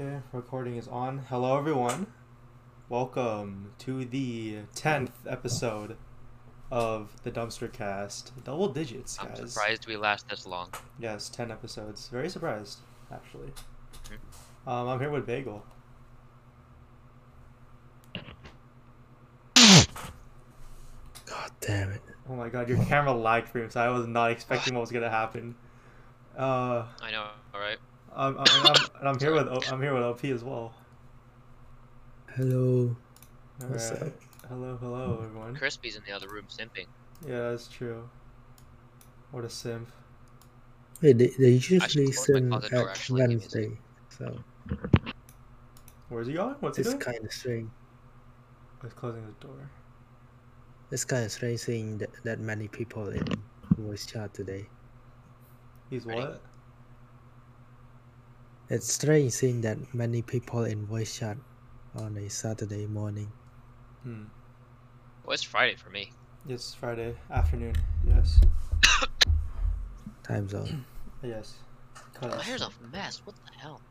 Okay, recording is on. Hello, everyone. Welcome to the 10th episode of the Dumpster Cast. Double digits, guys. I'm surprised we last this long. Yes, 10 episodes. Very surprised, actually. Mhm. Um, I'm here with Bagel. God damn it. Oh my god, your camera lagged for me, so I was not expecting what was gonna happen. Uh, I know, alright? I'm, I'm, I'm, and I'm here with O- I'm here with OP as well. Hello. What's Alright. up? Hello, hello, everyone. Crispy's in the other room simping. Yeah, that's true. What a simp. Wait, they, they usually close my sing door, at actually, give me a Wednesday, so Where's he going? What's he doing? it's kind of strange. He's closing the door. It's kind of strange seeing that, that many people in voice chat today. He's Ready? what? It's strange seeing that many people in voice chat on a Saturday morning. Hmm. Well, it's Friday for me. Yes, Friday afternoon. Yes. Time zone. Yes. My Cause, hair's a mess. What the hell?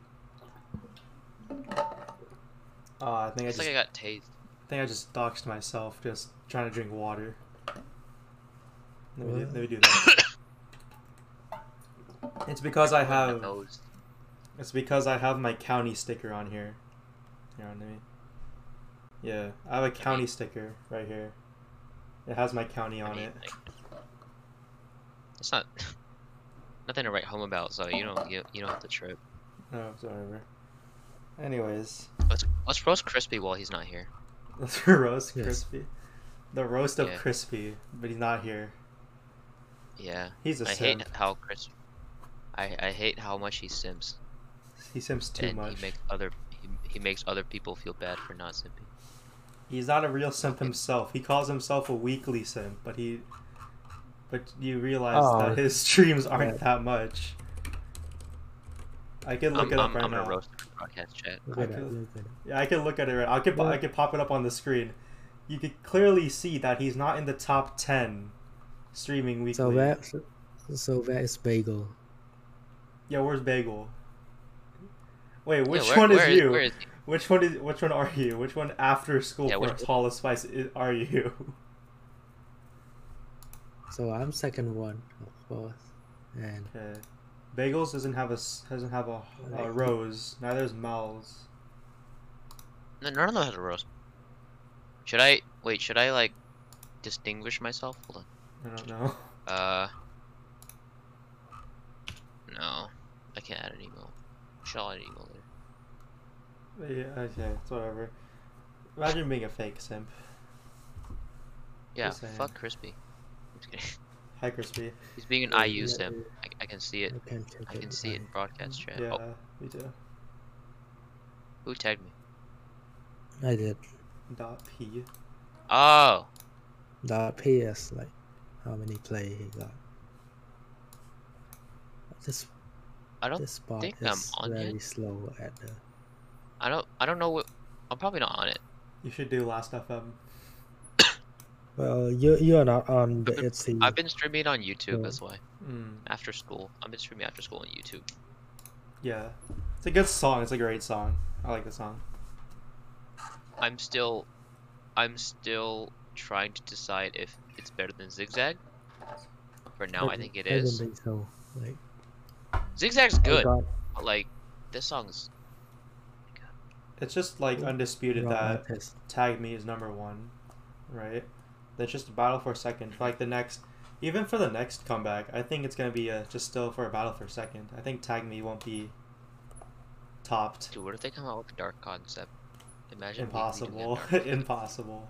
uh, I think I It's just like I got tased. I think I just doxed myself just trying to drink water. Let me, do, What? let me do that. it's because I have nose. It's because I have my county sticker on here. Here on me. Yeah, I have a county sticker right here. It has my county I on mean, it. like, it's not nothing to write home about, so you don't you, you don't have to trip. No, it's whatever. Anyways, Let's let's roast Crispy while he's not here. let's roast Yes. Crispy. The roast of Yeah. Crispy, but he's not here. Yeah. He's a I simp. I hate how Crispy. I I hate how much he sims. He simps too and much. he makes other he, he makes other people feel bad for not simping. He's not a real simp himself. He calls himself a Weeekly simp, but he, but you realize Oh. that his streams aren't Yeah. that much. I can look I'm, it up I'm, right I'm now. gonna roast the broadcast chat. I at could- it. Yeah, I can look at it. Right. I could. I could pop it up on the screen. You could clearly see that he's not in the top ten streaming weekly. So where, so where is Bagel? Yeah, where's Bagel? Wait, Yeah, which where- one is where you? where is he? Which one is? Which one are you? Which one after school Yeah, for which- tallest spice i- are you? So I'm second one, of course. And Okay. Bagels doesn't have a s- doesn't have a, a rose. Neither does Mel's. No, none of them has a rose. Should I wait? Should I like distinguish myself? Hold on. I don't know. Uh, no, I can't add an email. Shall I add an email later. Yeah, okay, it's whatever. Imagine being a fake simp. Yeah, fuck Crispy. I'm just. Hi, Crispy. He's being an Yeah, IU yeah, sim. I, I can see it. I can I can see it in broadcast chat. Yeah, Oh, me too. who tagged me? I did. Dot P. Oh, The PS like how many play he got. This I don't. this spot think is I'm on very it. slow at the I don't. I don't know what. I'm probably not on it. You should do Last FM. Well you you are not on the I've been- ITZY. I've been streaming on YouTube. Yeah. That's why. Mm, After school, I've been streaming after school on YouTube. yeah, it's a good song. It's a great song. I like the song. I'm still. I'm still trying to decide if it's better than Zigzag. For now, I think it I don't is. think so. Like Zigzag's good, got- but like this song's. It's just like undisputed that. Tag Me is number one, right? That's just a battle for a second. For like the next, even for the next comeback, I think it's gonna be a, just still for a battle for a second. I think Tag Me won't be topped. Dude, what if they come out with a dark concept? Imagine Weeekly doing a Impossible. concept. Impossible.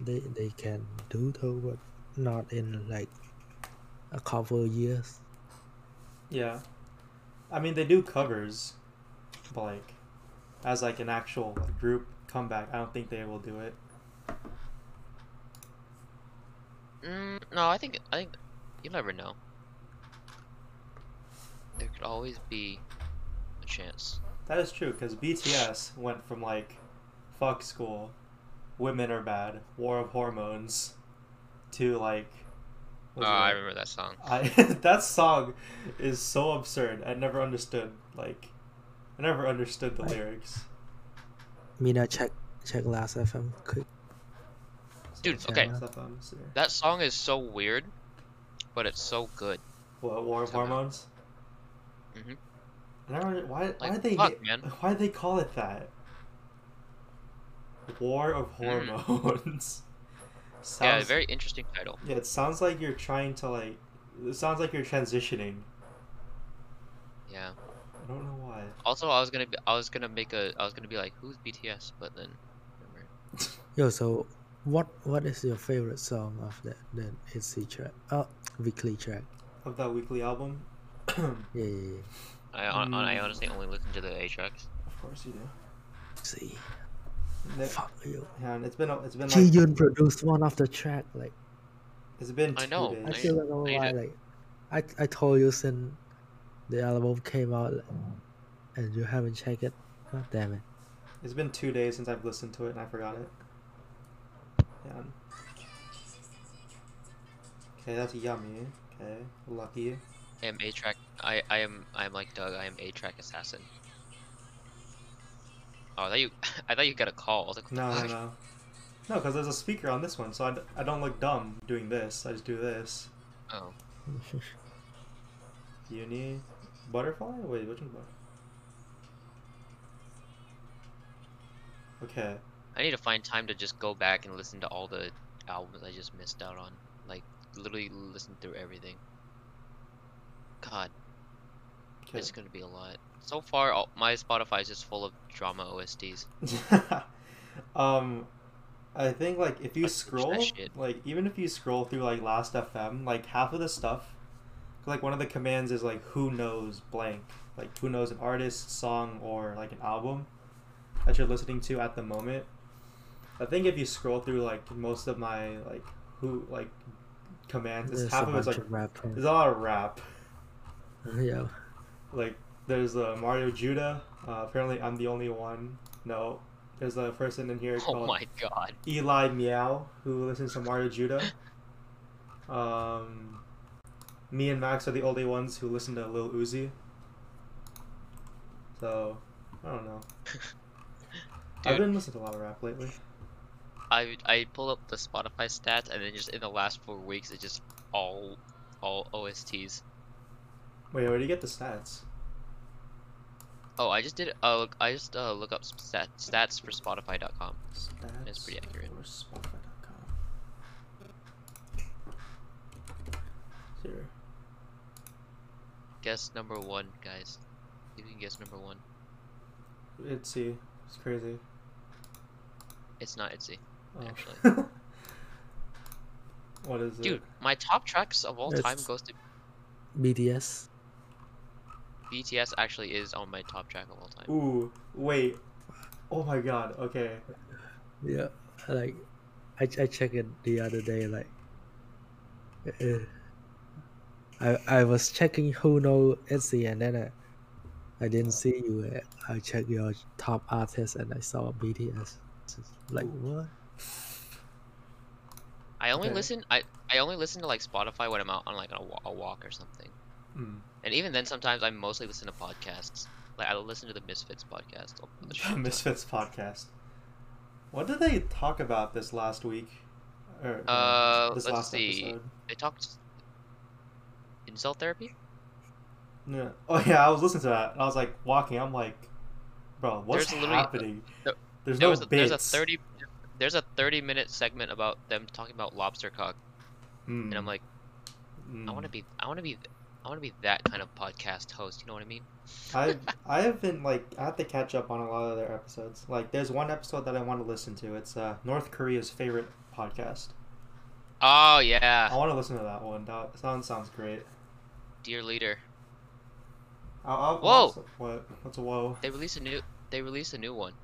They they can do though, but not in like a couple years. Yeah. I mean, they do covers, but like, as like an actual like, group comeback, I don't think they will do it. Mm, no, I think I think you never know. There could always be a chance. That is true because BTS went from like, fuck school, women are bad, war of hormones, to like. Oh, it, I remember that song. I that song is so absurd. I never understood like I never understood the I- lyrics. Mina check check last FM quick. Dude, Check okay. out. Stuff on this here. That song is so weird, but it's so good. What War of Hormones? Mhm. I. Why? why Like, did they? fuck, man. Why did they call it that? War of Mm. Hormones. Yeah, sounds, very interesting title. Yeah, it sounds like you're trying to like. It sounds like you're transitioning. Yeah. I don't know why. Also, I was gonna be, I was gonna make a, I was gonna be like, who's BTS? But then, never. Yo, so what what is your favorite song of that that AC track? Oh, Weeekly track. Of that Weeekly album. Yeah, yeah, yeah. I, hon- I Mm. honestly only listen to the A tracks. Of course you do. See, Nick, fuck you. yeah, and it's been it's been Ji like Yun produced one of the track. Like it's been I two know, I feel like I why, like I I told you since the album came out, and you haven't checked it. God damn it. It's been two days since I've listened to it and I forgot it. Yeah. Okay, that's yummy. Okay, lucky. I am A track. I, I am, I am like Doug. I am A track assassin. Oh, I thought you, I thought you got a call. Like, No, no, no. No, because there's a speaker on this one, so I, d- I don't look dumb doing this. I just do this. Oh, Uni. Butterfly? Wait, which butterfly? Okay. I need to find time to just go back and listen to all the albums I just missed out on. Like, literally listen through everything. God, Okay. it's gonna be a lot. So far, all, my Spotify is just full of drama OSTs. um, I think like if you that scroll, like even if you scroll through like Last FM, like half of the stuff, like one of the commands is like who knows blank, like who knows an artist, song, or like an album that you're listening to at the moment. I think if you scroll through like most of my like who like commands, it's half a of it's bunch like of rap. there's a lot of rap. yeah. Like there's uh, Mario Judah. Uh, apparently, I'm the only one. No, there's a person in here Oh called my god. Eli Meow who listens to Mario Judah. Um, me and Max are the only ones who listen to Lil Uzi. So, I don't know. I've been listening to a lot of rap lately. I I pulled up the Spotify stats, and then just in the last four weeks, it's just all all OSTs. Wait, where do you get the stats? Oh, I just did. Uh, look, I just uh, look up stat, stats for Spotify.com. Stats. That's pretty accurate. for Spotify.com. Here. Guess number one, guys. See if you can guess number one. Let's. It's crazy. It's not ITZY. Oh. Actually. what is it? Dude, my top tracks of all time goes to BTS. BTS. Actually, is on my top track of all time. Ooh, wait. Oh my god, okay. Yeah. Like, I I checked it the other day. Like, uh, I I was checking who know ITZY and then I, I didn't see you. I checked your top artist and I saw BTS. Just like what? I only Okay. listen. I I only listen to like Spotify when I'm out on like a, a walk or something. Hmm. And even then, sometimes I mostly listen to podcasts. Like I listen to the Misfits podcast. the shit The. Misfits podcast. What did they talk about this last week? Or Uh, this let's last see. episode? They talked incel therapy. No. Oh yeah, I was listening to that and I was like walking. I'm like, bro, what's There's happening? there- There's There no was a, there's a thirty there's a thirty minute segment about them talking about lobster cock, Mm, and I'm like, I want to be I want to be I want to be that kind of podcast host. You know what I mean? I I have been like I have to catch up on a lot of their episodes. Like there's one episode that I want to listen to. It's uh North Korea's favorite podcast. Oh yeah. I want to listen to that one. That sounds sounds great. dear leader. I'll, I'll, Whoa! also- what? What's a whoa? They released a new they released a new one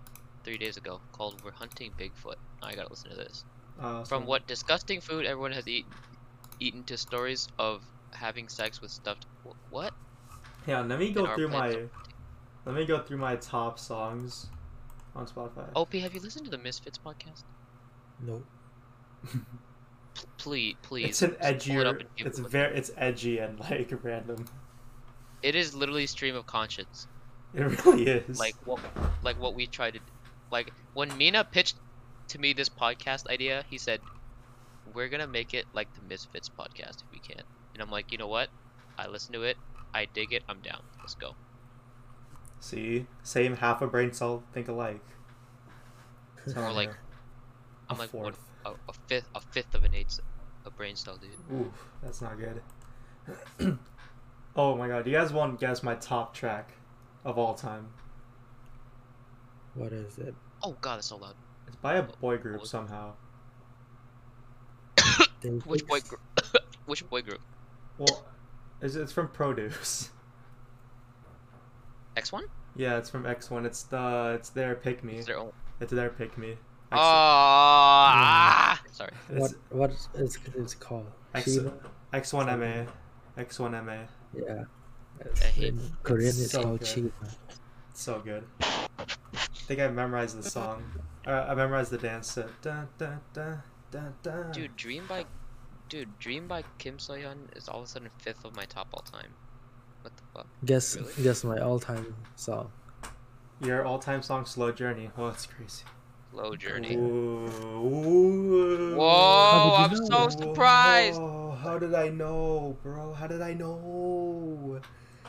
three days ago called "We're Hunting Bigfoot." I gotta listen to this. Uh, From so- what disgusting food everyone has eaten eaten to stories of having sex with stuffed. wh- What? Yeah, let me go our through my. of- Let me go through my top songs on Spotify. OP, have you listened to the Misfits podcast? No. Please, please. it's an pull it up edgier. and give It's it very. It's edgy and like random. It is literally stream of conscience. It really is. like what like what we tried to like when Mina pitched to me this podcast idea, he said, We're gonna make it like the Misfits podcast if we can. And I'm like, you know what? I listen to it, I dig it, I'm down. Let's go. see, same half a brain cell think alike. Or, like. I'm A like fourth. A, a fifth a fifth of an eighth a brain cell dude. Oof, that's not good. oh my god, do you guys want to guess my top track of all time? What is it? Oh god, that's so loud. It's by a boy oh, group What? somehow. Which boy group which boy group? Well, it's, it's from Produce. X one? Yeah, it's from X1. It's the it's their pick me. It's their own It's their pick me. Oh ah! sorry. What what is it's called? X X one MA, X1 MA. Yeah. I hate- In Korean It's it's so called good. Chiba. So good. I think I memorized the song. Uh, I memorized the dance. Uh, dun, dun, dun, dun, dun. Dude, Dream by Dude, Dream by Kim Soyeon is all of a sudden fifth of my top all time. What the fuck? Guess Really? guess my all time song. Your all-time song, "Slow Journey." Oh, that's crazy. Low Journey. Ooh, ooh. Whoa, I'm did so know? surprised. Whoa, how did I know, bro? How did I know?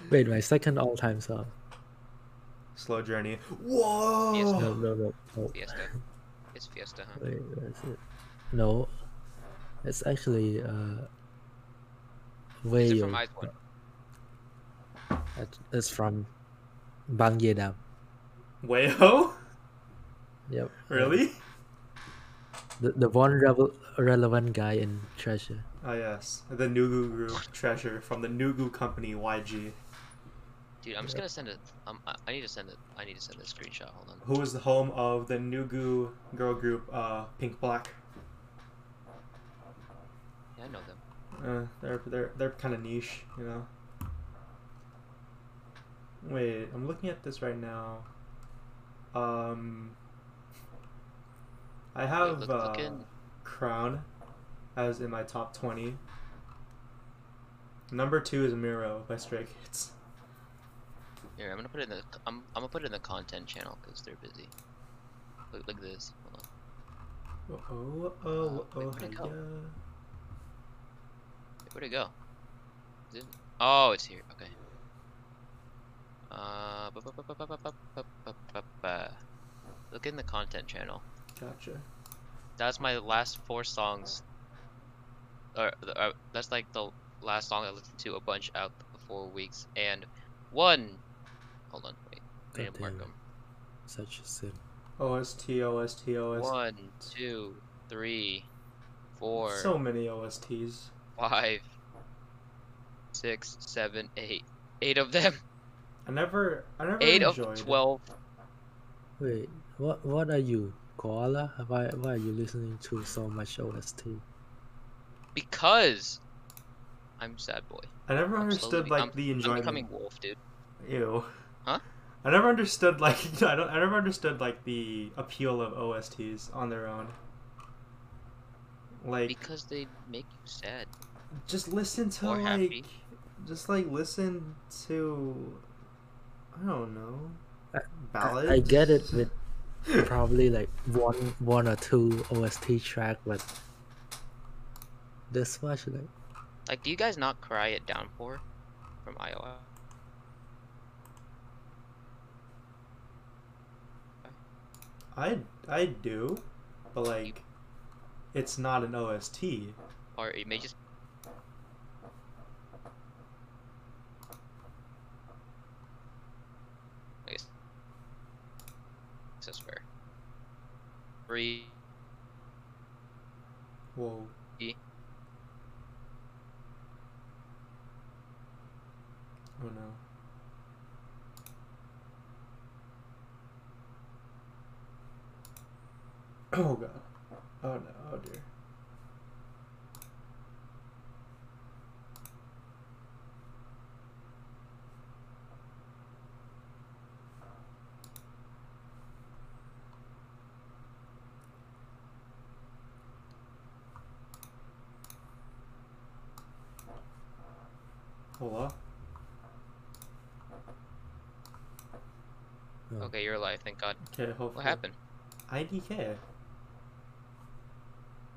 Wait, my second all time song. Slow Journey. Whoa. Yes, No, no, no, no. Fiesta. It's Fiesta, huh? Wait, where is it? No, it's actually uh way Is it from old. One? It's from Bang Yedam. Wayo? Yep. Really? The the one revel- relevant guy in Treasure. Oh yes, the Nugu Group treasure from the Nugu company YG. Dude, I'm just gonna send it. Um, I, I need to send it. I need to send a screenshot. Hold on. Who is the home of the Nugu girl group uh, Pink Black? Yeah, I know them. Uh, they're they're they're kind of niche, you know. Wait, I'm looking at this right now. Um, I have Wait, look, uh, Crown as in my top 20. Number two is Miroh by Stray Kids. Here, I'm gonna put it in the I'm, I'm gonna put it in the content channel because they're busy. Look like this. Hold on. Oh oh oh uh, wait, where'd it go? Wait, where'd it go? It... Oh, it's here. Okay. Uh, look in the content channel. Gotcha. That's my last four songs. Or, uh, that's like the last song I listened to a bunch out the four weeks, and one. Hold on, wait. I didn't mark them. Such a sin. OST OST OST. One, two, three, four, So many OSTs. five, six, seven, eight. Eight of them. I never I never Eight of enjoyed. twelve. Wait, what what are you, koala? Why why are you listening to so much OST? Because I'm sad boy. I never I'm understood slowly- like I'm- the I'm enjoyment. becoming wolf, dude. Ew. Huh? I never understood like I don't I never understood like the appeal of OSTs on their own. Like Because they make you sad. just listen to Or like happy. just like listen to I don't know I- I get it with probably like one one or two OST track, but this much like Like, do you guys not cry at Downpour from I.O.I? I I do, but like it's not an OST. Or it may just. I guess that's fair. Whoa. Oh no. Oh god. Oh no. Oh dear. Hola. Oh. Okay, you're alive. Thank God. Okay, hopefully. What happened? IDK.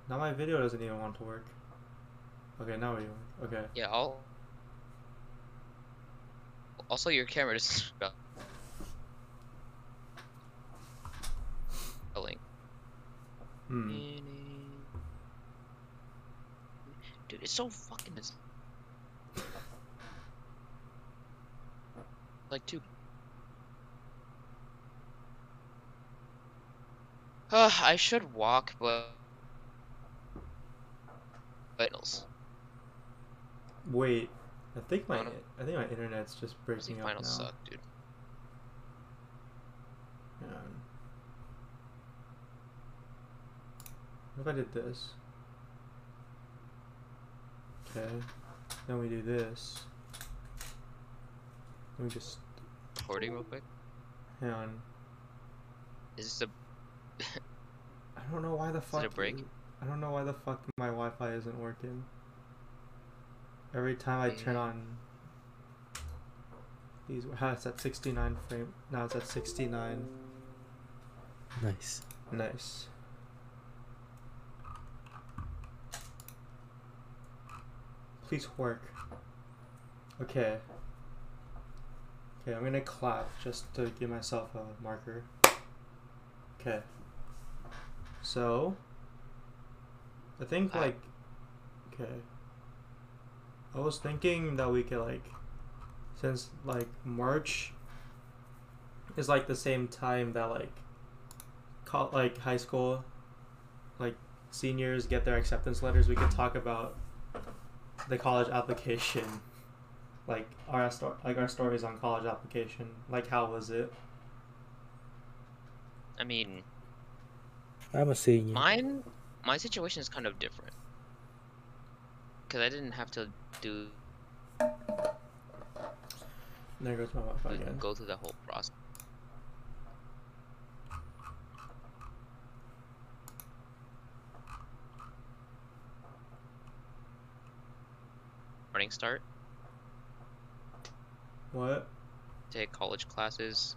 Now my video doesn't even want to work. Okay, now we work. Okay. Yeah, I'll. Also, your camera is spelling. Hmm. Dude, it's so fucking. Like two. Uh, I should walk, but. Finals. Wait, I think my no. I think my internet's just breaking up now. Finals suck, dude. What if I did this? Okay. Then we do this. Let me just Recording real quick. hang on. Is this a I don't know why the it fuck. a break? I don't know why the fuck my Wi-Fi isn't working. Every time I turn Mm. on these, how it's at 69 frame. Now it's at 69. Nice. Nice. Please work. Okay. Okay, I'm gonna clap just to give myself a marker. Okay. So, I think Clap. like, okay. I was thinking that we could like, since like March is like the same time that like like high school like seniors get their acceptance letters we could talk about the college application like our sto- like our stories on college application like how was it I mean, I'm a senior. mine, my situation is kind of different. Cause I didn't have to do there goes my wi-fi again go through the whole process. Morning start, what take college classes.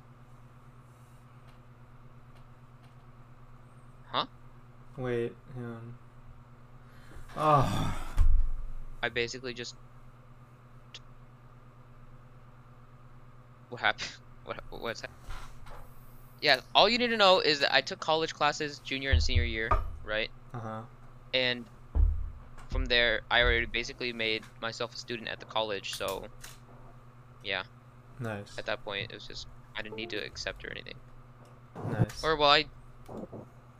Wait hang on oh I basically just. What happened? What what's hap- Yeah, all you need to know is that I took college classes junior and senior year, right? uh-huh And from there, I already basically made myself a student at the college. So, yeah, nice at that point, it was just I didn't need to accept or anything. nice Or well, I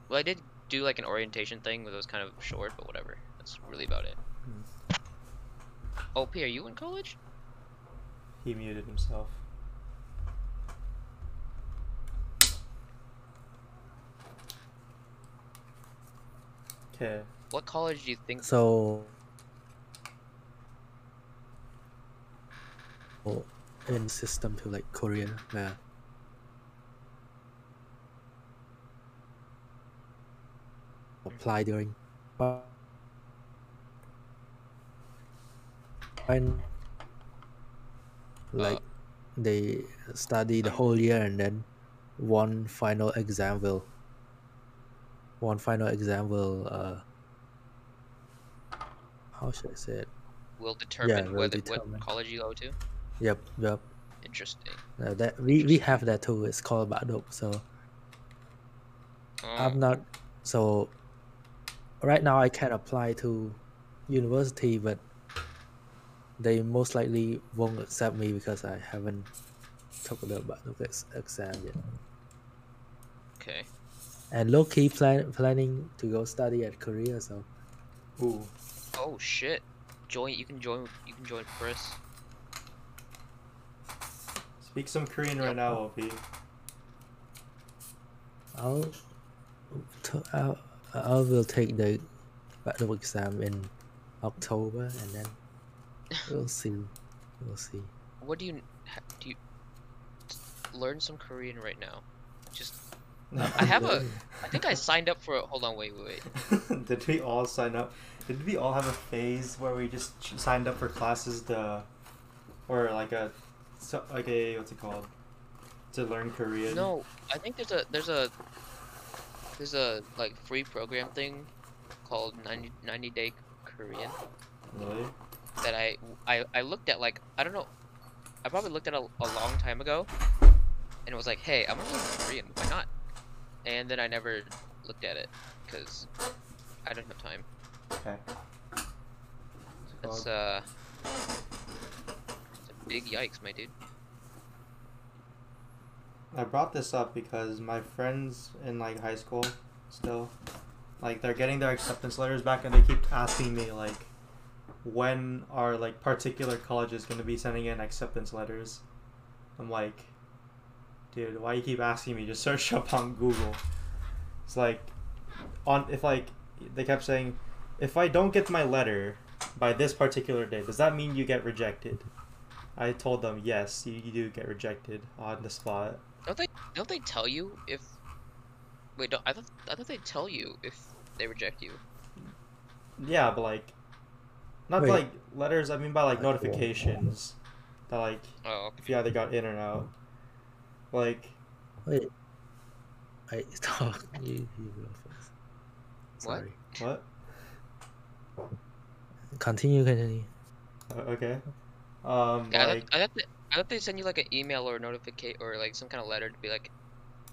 well I did do like an orientation thing, but it was kind of short. But whatever, that's really about it. Hmm. OP, are you in college? he muted himself okay What college do you think? So, oh, in system to like Korea, yeah. Apply during. When like they study the whole year and then one final exam will one final exam will uh how should I say it? will determine will whether determine. what college you go to. Yep, yep. Interesting. Uh, that we, we have that too. It's called Badok. So Oh, I'm not so right now I can apply to university but they most likely won't accept me because I haven't took the Badok exam yet. okay. And low key plan planning to go study at Korea so ooh Oh shit. Join. You can join. You can join Chris. speak some korean right now op I'll t- I'll, I will take the Badok exam in October and then we'll see. We'll see. What do you do? You learn some Korean right now. Just. I have a. I think I signed up for. A, hold on. Wait. Wait. Wait. Did we all sign up? Did we all have a phase where we just signed up for classes to, or like a, so, like a what's it called, to learn Korean. No, I think there's a there's a there's a like free program thing called 90, 90 day Korean Really? that I, I I looked at like I don't know I probably looked at a, a long time ago and it was like hey I'm gonna learn Korean why not and then I never looked at it because I don't have time Okay. that's uh it's a big yikes my dude I brought this up because my friends in like high school still like they're getting their acceptance letters back and they keep asking me like when are like particular colleges going to be sending in acceptance letters. I'm like dude, why you keep asking me? Just search up on Google. It's like on if like they kept saying if I don't get my letter by this particular day, does that mean you get rejected? I told them yes, you, you do get rejected on the spot. Don't they tell you if wait don't, I thought I thought they tell you if they reject you Yeah, but like, not Wait. like letters. I mean by like Like, notifications. That like oh if you either got in or out. Like Wait. I talk. You, you go first. Sorry. what? Continue, continue. Uh, okay. Um, Yeah, I, like thought, I, thought they, I thought they send you like an email or notificate or like some kind of letter to be like,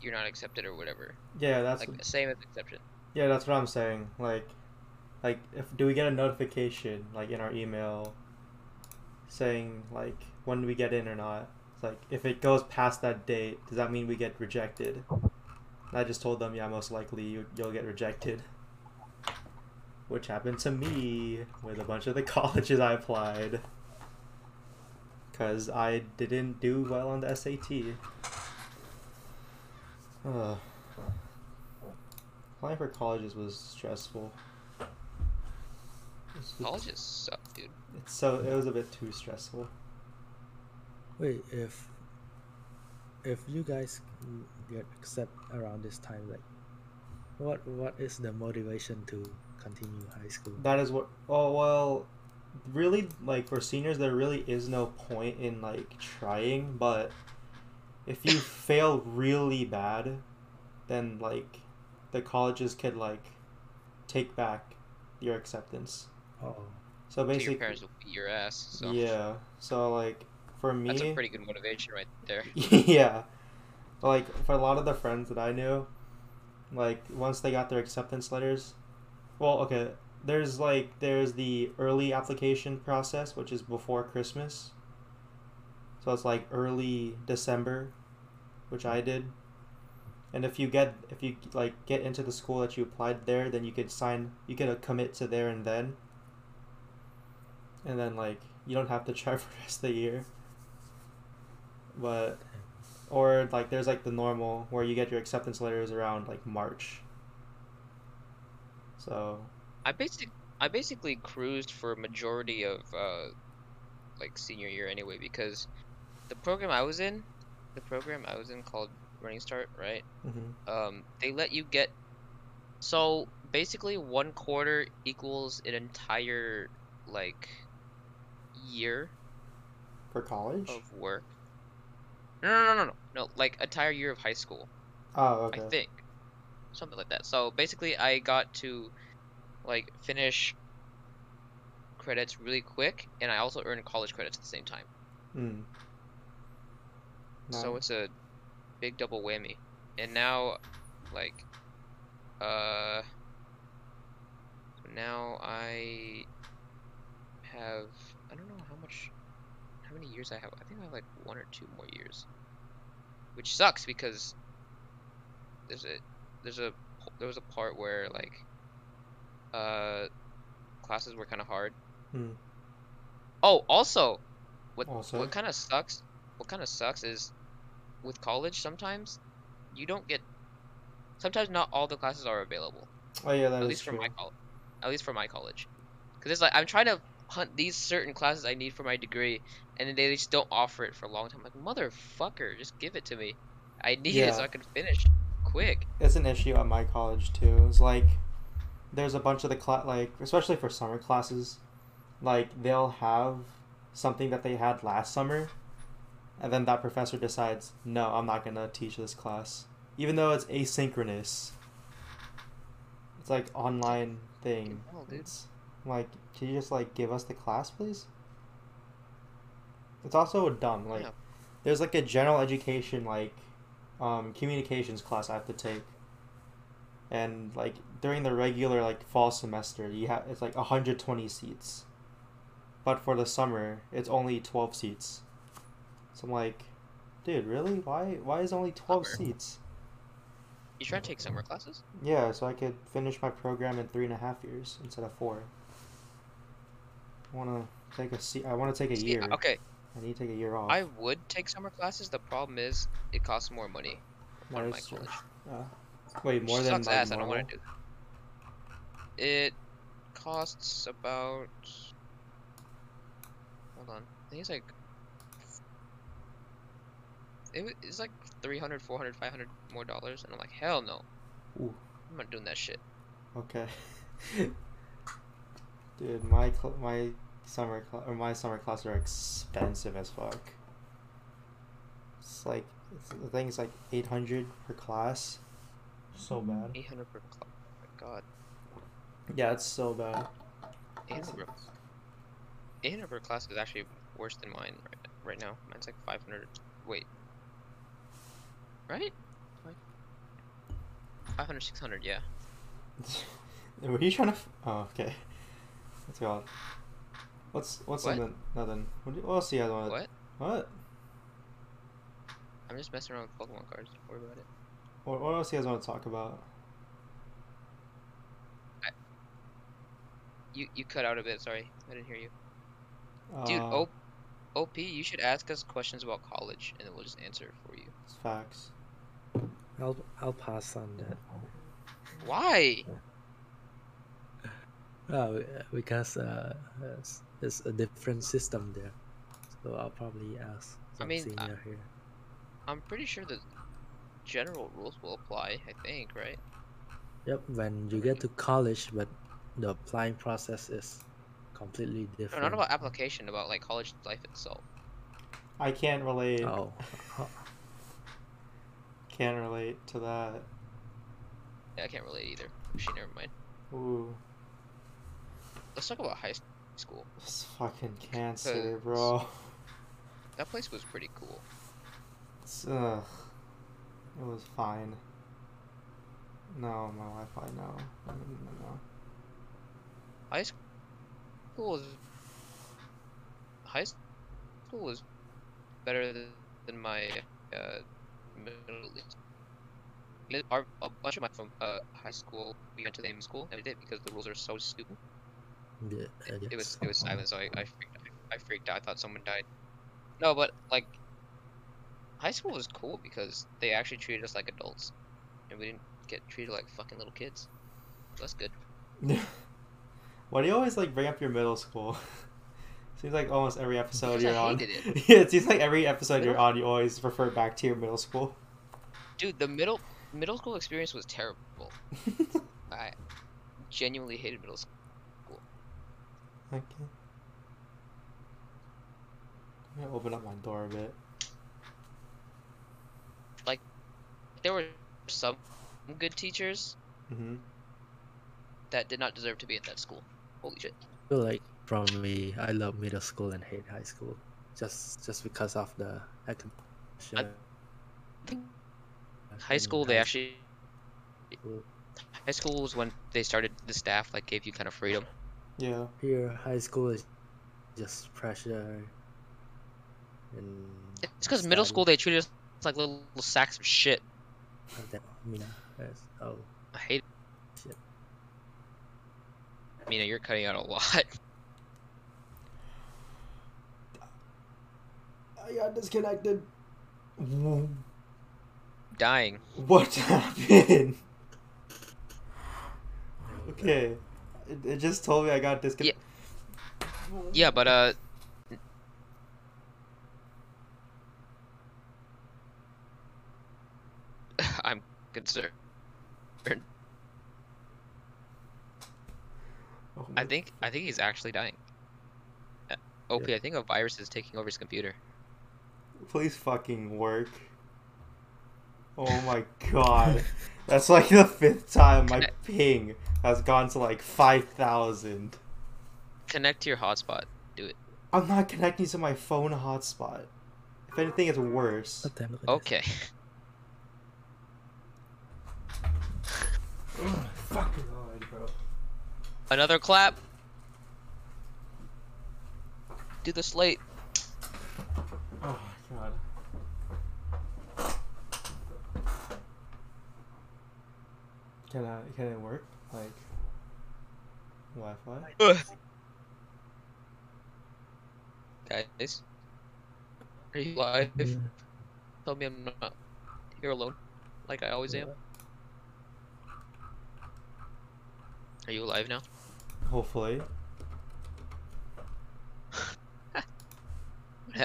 you're not accepted or whatever. yeah, that's Like same as exception. yeah, that's what I'm saying. Like, like if do we get a notification like in our email saying like when do we get in or not? It's like if it goes past that date, does that mean we get rejected? And I just told them, yeah, most likely you, you'll get rejected. Which happened to me with a bunch of the colleges I applied. Because I didn't do well on the SAT. Ugh. Applying for colleges was stressful. It's just- Colleges suck, dude. It's so it was a bit too stressful. Wait, if if you guys get accept around this time, like, what what is the motivation to continue high school? That is what. Oh well, really, like for seniors, there really is no point in like trying. But if you fail really bad, then like the colleges could like take back your acceptance. Oh, So So basically, your parents will beat your ass. So yeah. So like for me, that's a pretty good motivation right there. yeah. Like for a lot of the friends that I knew, like once they got their acceptance letters, well, okay, there's like there's the early application process, which is before Christmas. So it's like early December, which I did. And if you get if you like get into the school that you applied there, then you could sign you could uh, commit to there and then. And then like you don't have to try for the rest of the year. But or like there's like the normal where you get your acceptance letters around like March. So I basic I basically cruised for a majority of uh, like senior year anyway because the program I was in, the program I was in called Running Start, right? mhm. Um, they let you get so basically one quarter equals an entire like year for college. of work. No, no, no, no, no, no, like entire year of high school. Oh, okay. I think. Something like that. So basically, I got to like finish credits really quick, and I also earn college credits at the same time. Mm. So it's a big double whammy. And now, like, uh, so now I have I don't know how much, how many years I have. I think I have like one or two more years, which sucks because there's a there's a there was a part where like uh classes were kind of hard. Hmm. Oh, also, what Also? what kind of sucks? What kind of sucks is with college sometimes you don't get. Sometimes not all the classes are available. Oh yeah, that at is least for my college. At least for my college, because it's like I'm trying to hunt these certain classes I need for my degree, and then they just don't offer it for a long time. like motherfucker, just give it to me. I need it so I can finish quick. It's an issue at my college too. It's like there's a bunch of the cla- like especially for summer classes, like they'll have something that they had last summer, and then that professor decides, no, I'm not gonna teach this class, even though it's asynchronous. It's like online thing. hell, dude. It's like, can you just like give us the class, please? It's also dumb. Like, Yeah. there's like a general education like um, communications class I have to take, and like during the regular like fall semester, you have it's like 120 seats, but for the summer it's only 12 seats. So I'm like, dude, really? Why? Why is only 12 Summer? seats? You trying to take summer classes? Yeah, so I could finish my program in three and a half years instead of four. I wanna take a se- I want to take a See, year. Okay, I need to take a year off. I would take summer classes. The problem is it costs more money. That my true. college. Uh, wait, more Which than sucks like ass. I don't want to do. It costs about. Hold on. I think it's like. It, wa- it's like 300, 400, 500 more dollars, and I'm like, hell no. Ooh. I'm not doing that shit. Okay. Dude, my cl- my summer cl- or my summer classes are expensive as fuck. It's like it's, the thing is like eight hundred per class. So bad. 800 per class. Oh my god. Yeah, it's so bad. 800 per, 800 class is actually worse than mine right, right now. Mine's like 500. Wait. Right? Like 500, 600, yeah. Were you trying to? F- oh, okay. Let's go. What's what's What? something? Nothing. What, do you, what else do you guys want? What? What? I'm just messing around with Pokemon cards. Don't worry about it. What, what else do you guys want to talk about? You you cut out a bit. Sorry, I didn't hear you. Dude, Uh, O- OP, you should ask us questions about college, and then we'll just answer it for you. it's facts. I'll I'll pass on that. Why? Oh, uh, because uh, it's, it's a different system there, so I'll probably ask I some mean, I- senior here. I'm pretty sure the general rules will apply. I think, right? Yep, when you get to college, but the applying process is completely No, different. not about application. About like college life itself. I can't relate. Oh, Can't relate to that. Yeah, I can't relate either. Actually, never mind. Ooh, Let's talk about high school. this fucking cancer, Cause- bro. That place was pretty cool. It's, ugh. It was fine. No, my Wi-Fi, no. No, no, no, no. High school was high school was better than, than my uh, middle Our a bunch of my from uh, high school we went to the same school and we did because the rules are so stupid. yeah, I It was it was silent, so I, I freaked I freaked out. I thought someone died. No, but like high school was cool because they actually treated us like adults, and we didn't get treated like fucking little kids. So that's good. Why do you always like bring up your middle school? seems like almost every episode Because you're on. hated yeah, it seems like every episode you're on, you always refer back to your middle school. Dude, the middle middle school experience was terrible. I genuinely hated middle school. okay. I'm gonna open up my door a bit. Like, there were some good teachers hmm that did not deserve to be at that school. Holy shit. feel like from me, I love middle school and hate high school, just just because of the academic. High school, they actually high school was when they started the staff like gave you kind of freedom. Yeah. Here, high school is just pressure. And It's because middle school they treated us like little, little sacks of shit. That- Mina, yes. Oh, I hate. Shit. Mina, you're cutting out a lot. I got disconnected. Dying. What happened? Okay. It, it just told me I got disconnected. Yeah, but uh. I'm concerned. Oh I think I think he's actually dying. Uh, OP, I think a virus is taking over his computer. Please fucking work. Oh my god. That's like the fifth time my ping has gone to like 5,000. Connect to your hotspot. Do it. I'm not connecting to my phone hotspot. If anything, it's worse. What the hell? Okay. Fucking god, bro. Another clap. Do the slate. Oh my god. Can I can it work? Like Wi-Fi? Guys. Are you live? Mm, Tell me I'm not here alone. Like I always am. Are you alive now? Hopefully.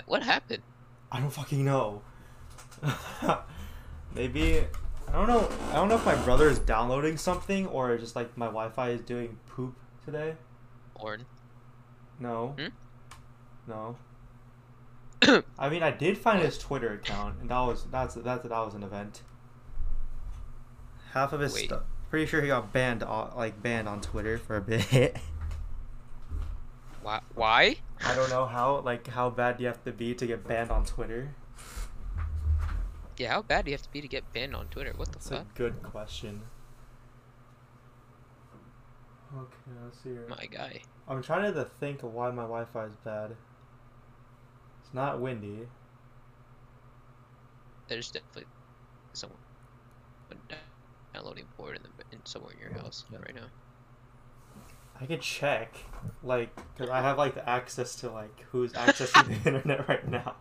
What, happened? I don't fucking know. Maybe I don't know. I don't know if my brother is downloading something or just like my Wi-Fi is doing poop today. Orn. No. Hmm? No. I mean, I did find his Twitter account, and that was that's that's that was an event. Half of his stuff. Pretty sure he got banned, like banned on Twitter for a bit. Why? Why? I don't know how, like, how bad do you have to be to get banned on Twitter? Yeah, how bad do you have to be to get banned on Twitter? What the That's a fuck? good question. Okay, let's see here. My guy. I'm trying to think of why my Wi-Fi is bad. It's not windy. There's definitely someone downloading port in, the, in somewhere in your house Yeah. right now. I could check, like, cause I have like the access to like who's accessing the internet right now.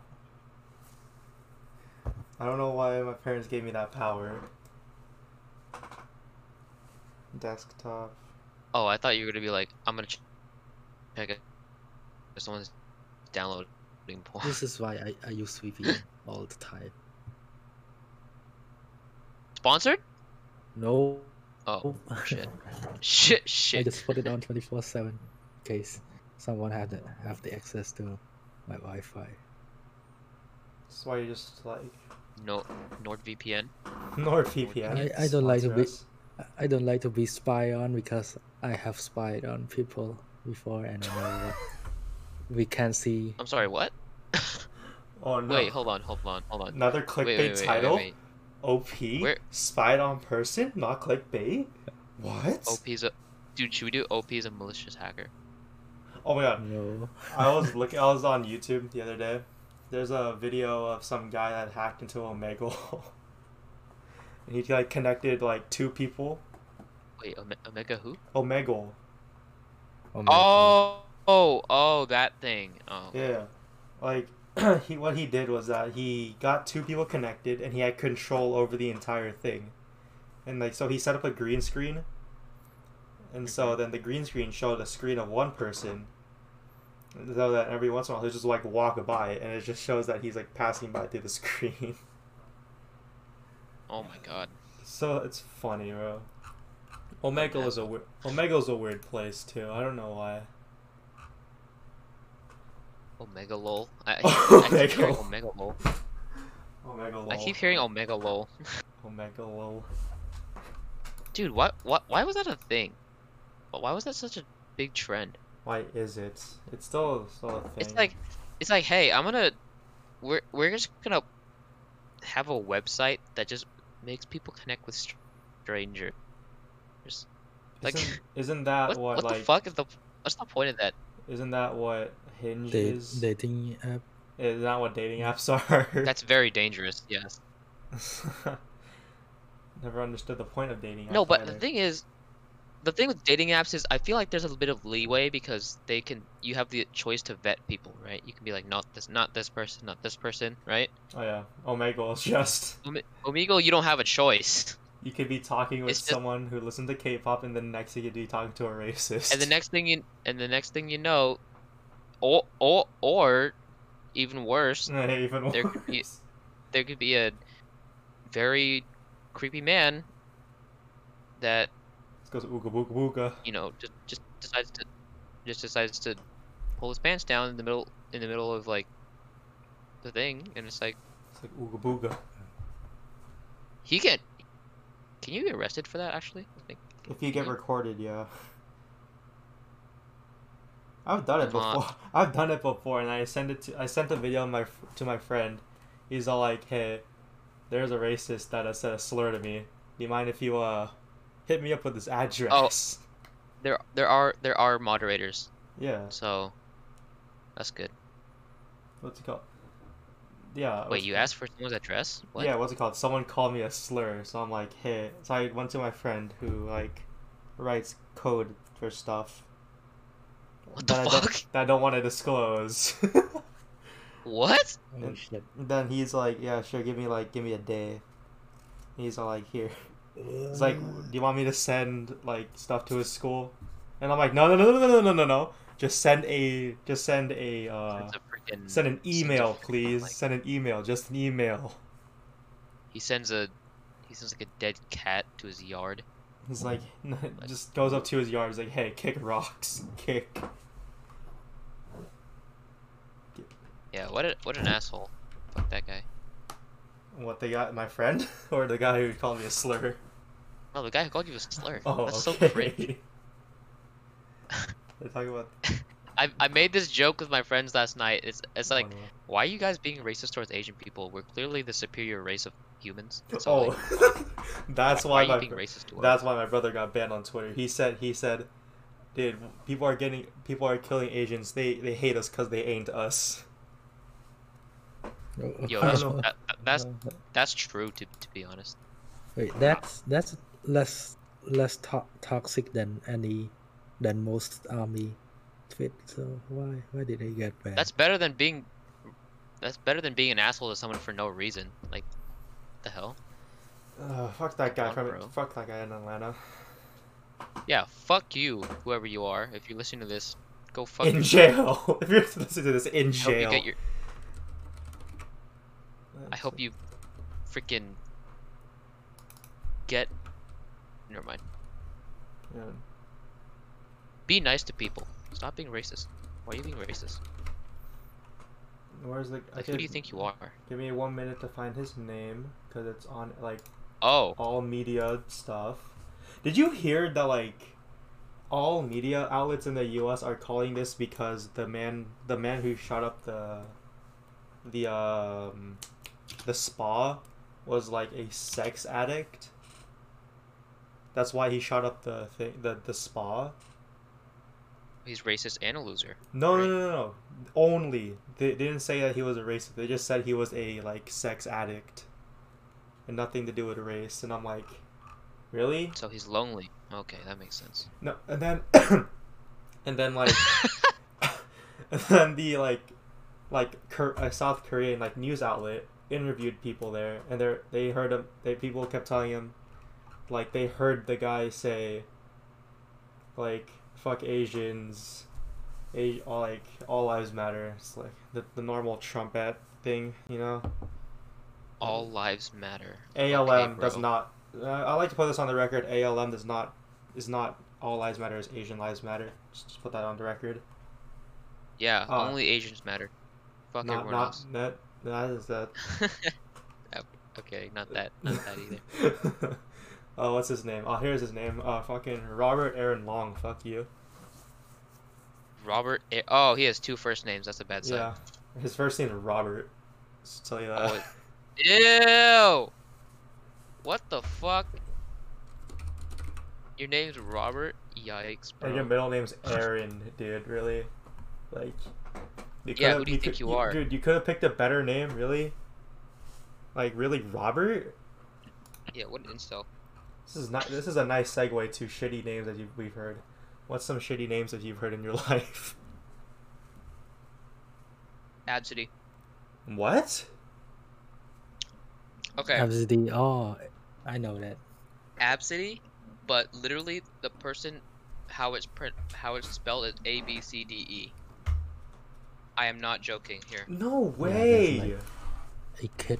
I don't know why my parents gave me that power. Desktop. Oh, I thought you were gonna be like, I'm gonna ch- check it. If someone's downloading porn. This is why I, I use VPN all the time. Sponsored? No. Oh, shit. Shit, shit. I just put it on 24 7 in case someone had to have the access to my Wi Fi. That's why you just like No, NordVPN. NordVPN. I- I don't like to be- us. I- I don't like to be spied on because I have spied on people before and I know what we can see. I'm sorry, what? Oh no! Wait, hold on, hold on, hold on. Another Wait, clickbait wait, wait, wait, title. Wait. OP. Where- Spied on person, not clickbait. What? OP's a dude. Should we do OP as a malicious hacker? Oh my god! No. I was looking. I was on YouTube the other day. There's a video of some guy that hacked into Omegle, and he like connected like two people. Wait, Ome- Omega who? Oh, Omegle. Oh. Oh, oh, oh, that thing. Oh, Yeah. Like he what he did was that he got two people connected and he had control over the entire thing. And like so he set up a green screen. And so then the green screen showed a screen of one person. So that every once in a while he'll just like walk by and it just shows that he's like passing by through the screen. oh my god. so it's funny, bro. Omegle is a weird Omegle's a weird place too. I don't know why. Omega lol. I, I, keep, I keep hearing Omega. Omega lol. Omega lol. I keep hearing Omega lol. Omega lol. Dude, what, what, why was that a thing? Why was that such a big trend? Why is it? It's still still a thing. It's like, it's like, hey, I'm gonna, we're we're just gonna have a website that just makes people connect with str- strangers. like- isn't, isn't that What, what, what like the fuck is the, what's the point of that? Isn't that what Hinge Da- is? dating app. Is that what dating apps are? That's very dangerous. Yes. Never understood the point of dating apps. No, but the thing is, the thing with dating apps is I feel like there's a bit of leeway because they can you have the choice to vet people, right? You can be like not this not this person, not this person, right? Oh yeah, Omegle is just Omegle, you don't have a choice. You could be talking with just- someone who listens to K-pop, and the next thing you'd be talking to a racist. And the next thing you and the next thing you know, or or or even worse, even there could be- there could be a very creepy man that goes ooga booga booga. you know just just decides to just decides to pull his pants down in the middle in the middle of like the thing, and it's like It's like ooga booga. he get. Can you get arrested for that? Actually, I think. If you get Yeah. recorded, yeah. I've done it before. I've done it before, and I sent it to. I sent a video my to my friend. He's all like, "Hey, there's a racist that has said a slur to me. Do you mind if you uh hit me up with his address?" Oh, There, there are there are moderators, Yeah. so that's good. What's it called? Yeah. Wait, what's you asked for someone's address? What? Yeah, what's it called? Someone called me a slur, so I'm like, hey. So I went to my friend who like writes code for stuff. What the that I fuck? don't, that I don't want to disclose. What? Oh And- shit. then he's like, yeah, sure, give me like, give me a day. He's all like, here. He's like, do you want me to send like stuff to his school? And I'm like, no, no, no, no, no, no, no, no. Just send a, just send a, uh, Send an email, please. like- Send an email, just an email. He sends a. He sends like a dead cat to his yard. He's like, just goes up to his yard. He's like, hey, kick rocks, kick. Yeah. What a what an asshole. Fuck that guy. What they got, my friend, or the guy who called me a slur? No, the guy who called you a slur. Oh, That's so okay. cringe. They're talking about. I I made this joke with my friends last night. It's it's like, why are you guys being racist towards Asian people? We're clearly the superior race of humans. So, oh, like, that's why why are my being racist towards? that's why my brother got banned on Twitter. He said he said, dude, people are getting people are killing Asians. They they hate us because they ain't us. Yo, that's that, that- that's that's true to to be honest. Wait, that's that's less less to- toxic than any than most army tweet. So why why did they get banned? That's better than being. That's better than being an asshole to someone for no reason. Like, the hell? Uh, fuck that guy on, from bro. fuck that guy in Atlanta. Yeah, fuck you, whoever you are. If you listen to this, go fuck. in yourself. jail. if you're listening to this, in I hope you jail. get your. I hope you, freaking. Get. Never mind. Yeah. Be nice to people. Stop being racist. Why are you being racist? Where's the? Like, who do you think you are? Give me one minute to find his name because it's on like Oh, all media stuff. Did you hear that like all media outlets in the U.S. are calling this because the man, the man who shot up the, the um, the spa, was like a sex addict. That's why he shot up the thing, the the spa. He's racist and a loser. No, no, Right. no, no, no. Only they, they didn't say that he was a racist. They just said he was a like sex addict, and nothing to do with race. And I'm like, really? So he's lonely. Okay, that makes sense. No, and then, and then like, and then the like, like a South Korean like news outlet interviewed people there, and they they heard him. They people kept telling him, like they heard the guy say, like fuck Asians, a- all like all lives matter. It's like the the normal trumpet thing, you know. All lives matter. ALM Okay, does not. Uh, I like to put this on the record. ALM does not is not all lives matter. Is Asian lives matter. Just, just put that on the record. Yeah, Uh, only Asians matter. Fuck not everyone not else. that. That is that. Okay, not that. Not that either. oh, what's his name? Oh, here's his name. Uh, fucking Robert Aaron Long. Fuck you. Robert. A- oh, he has two first names. That's a bad sign. Yeah, his first name is Robert. Just tell you that. Oh, Ew! What the fuck? Your name's Robert? Yikes, and your middle name's Aaron, dude. Really? Like. You Yeah, who do you think could- you are? Dude, you could have picked a better name, really. Like really, Robert? Yeah, what an incel. This is not. This is a nice segue to shitty names that you've, we've heard. What's some shitty names that you've heard in your life? Absidy. What? Okay, Absidy. Oh, I know that. Absidy, but literally the person, how it's print, how it's spelled is A B C D E. I am not joking here. No that's way. like- A kid.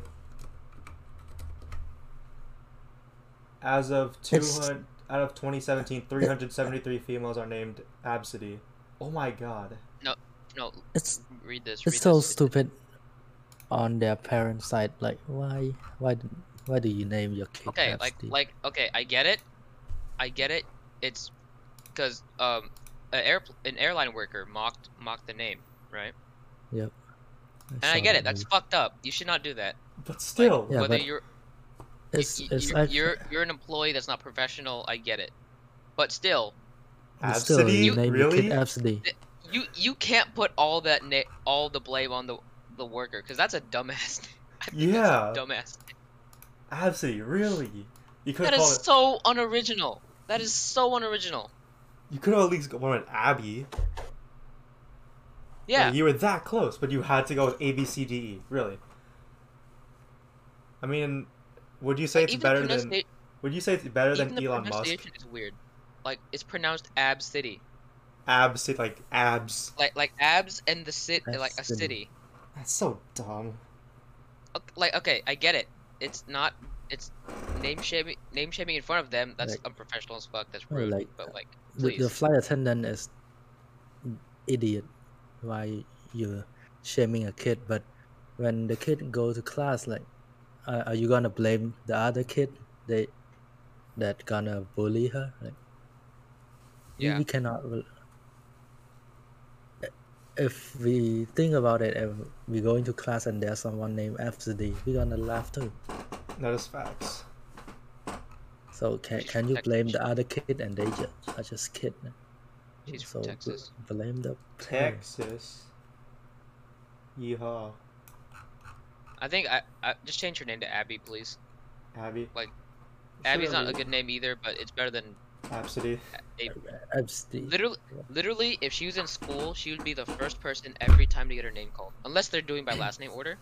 As of It's- 200, out of 2017, 373 females are named Absidy. Oh my god. No, no. It's read this. it's read so this. stupid. on their parent side, like why why why do you name your kid? Okay, like like okay, I get it. I get it. It's because um an air an airline worker mocked mocked the name, right? Yep. And I get it. That's fucked up. You should not do that. But still, Yeah, Whether but you're it's y- it's you're, act- you're you're an employee that's not professional. I get it. But still, but still Absidy? you name your Really? kid Absidy. you you can't put all that na- all the blame on the the worker because that's a dumbass. I think Yeah. that's a dumbass. Absidy, really? You could That have is called it. so unoriginal. That is so unoriginal. You could have at least gone with Abby. Yeah. Like, you were that close, but you had to go with A B C D E. Really? I mean, would you say Like, it's better than? Would you say it's better than the Elon Musk? pronunciation is weird. Like it's pronounced Ab City. Abs, city, like abs. Like like abs and the sit like a Absidy. city. That's so dumb. Like okay, I get it. It's not. It's name shaming. Name shaming in front of them. That's Like- unprofessional as fuck. That's No, rude. like, but like, The, the flight attendant is idiot. Why you're shaming a kid? But when the kid go to class, like, uh, are you gonna blame the other kid? They that gonna bully her? Like, Yeah. we cannot. If we think about it, if we go into class and there's someone named Absidy, we're gonna laugh too. That is facts. So can She's can you blame Texas. the other kid and they just are just kid? She's so from bl- Texas. blame the parent. Texas. Yeehaw. I think I, I just change her name to Abby, please. Abby. Like, Abby's not a good name either, but it's better than Absidy. Absidy. Literally, literally, if she was in school, she would be the first person every time to get her name called, unless they're doing by last name order.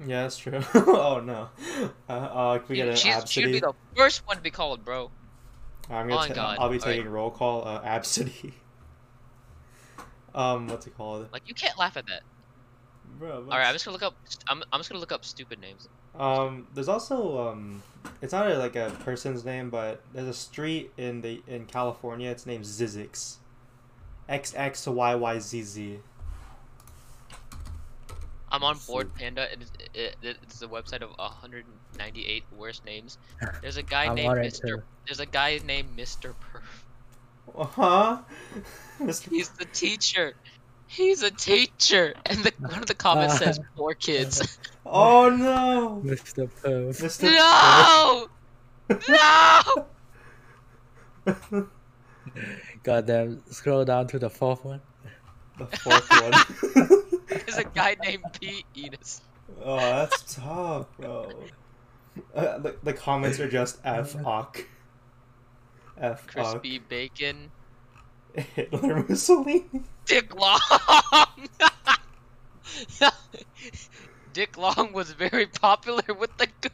Yeah, that's true. oh no. Uh, uh, can we get an She's, she would be the first one to be called, bro. I'm Oh gonna my ta- God. I'll be Alright. taking roll call. Uh, Absidy. um, what's it called? Like you can't laugh at that. Bro. All right, I'm just gonna look up. I'm, I'm just gonna look up stupid names. Um, there's also um, it's not a, like a person's name, but there's a street in the in California. It's named Zizix. X X to Y Y Z Z. I'm on Bored Panda. It is, it, it's the website of 198 worst names. There's a guy named Mr. There's a guy named Mr. Perf. Uh huh. Mr. He's the teacher. He's a teacher. And the one of the comments says poor kids. Oh no. Mr. Perf. Mr. no! No! Goddamn, scroll down to the fourth one. the fourth one. There's a guy named Pete Enos. oh, that's tough, bro. Uh, the, the comments are just F Ock. F Ock. Crispy Bacon. Hitler Mussolini. Dick Long! Dick Long was very popular with the girl.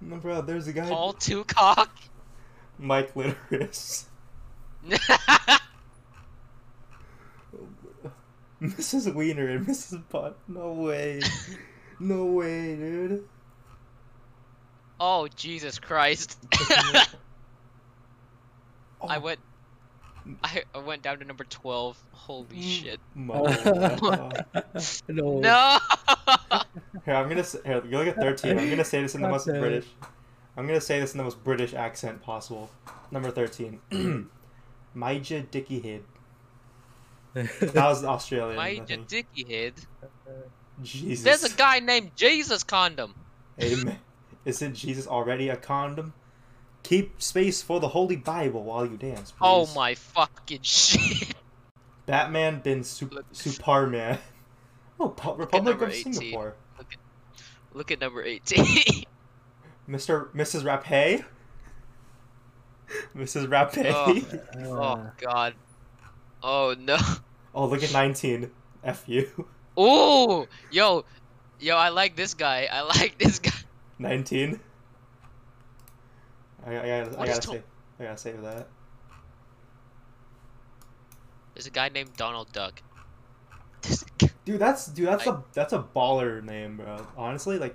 no, bro, there's a guy. Paul Tucock. Mike Litteris. Mrs. Wiener and Mrs. Butt. No way. no way, dude. Oh, Jesus Christ. I Oh, went I, I went down to number 12. Holy Mm. shit. No. No! Here, I'm gonna say, here, you look at 13. I'm gonna say this in the most God damn it. British. I'm gonna say this in the most British accent possible. Number 13. Maija Dicky Head. That was Australian. I My think. dicky head. Jesus. There's a guy named Jesus Condom. Amen. Isn't Jesus already a condom? Keep space for the Holy Bible while you dance, oh please. Oh my fucking shit. Batman bin Sup- Superman. Oh, Po- Republic of 18. Singapore. Look at number 18. Mr. Mrs. Rapay. Mrs. Rapay. Oh. Oh god. Oh no. Oh, look at 19. F you. Ooh! Yo! Yo, I like this guy. I like this guy. 19. I, I gotta, I gotta say, I gotta save that. There's a guy named Donald Duck. Dude, that's dude, that's I- a that's a baller name, bro. Honestly, like,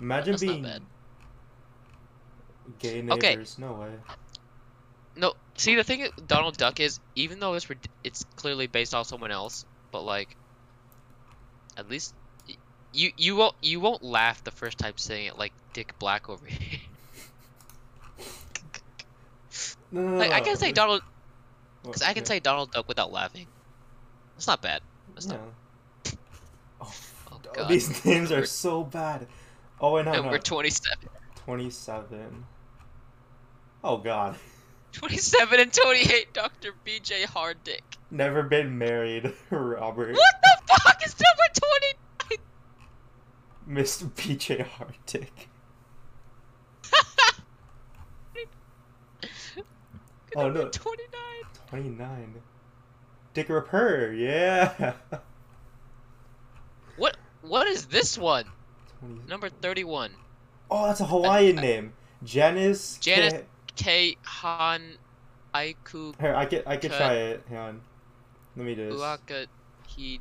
imagine being gay Okay. neighbors. No way. No, See, the thing with Donald Duck is, even though it's it's clearly based off someone else, but like, at least you you won't you won't laugh the first time saying it like Dick Black over here. No, no, no, like I can say Donald, oh, cause I can yeah. say Donald Duck without laughing. That's not bad. Yeah. not. Oh, Oh oh, god. these names are so bad. Oh wait, no, and no. we're 27. 27. Oh god. 27 and 28. Dr. B.J. Harddick. Never been married, Robert. What the fuck is number 20? Mr. PJ Hartick. Oh, no. 29. 29. Dick Ripper, yeah. What what is this one? 20. Number 31. Oh, that's a Hawaiian name. Janice. Janice- K- K Han Aiku Here, I could I could try it. Hang on. Let me do this. Uaka He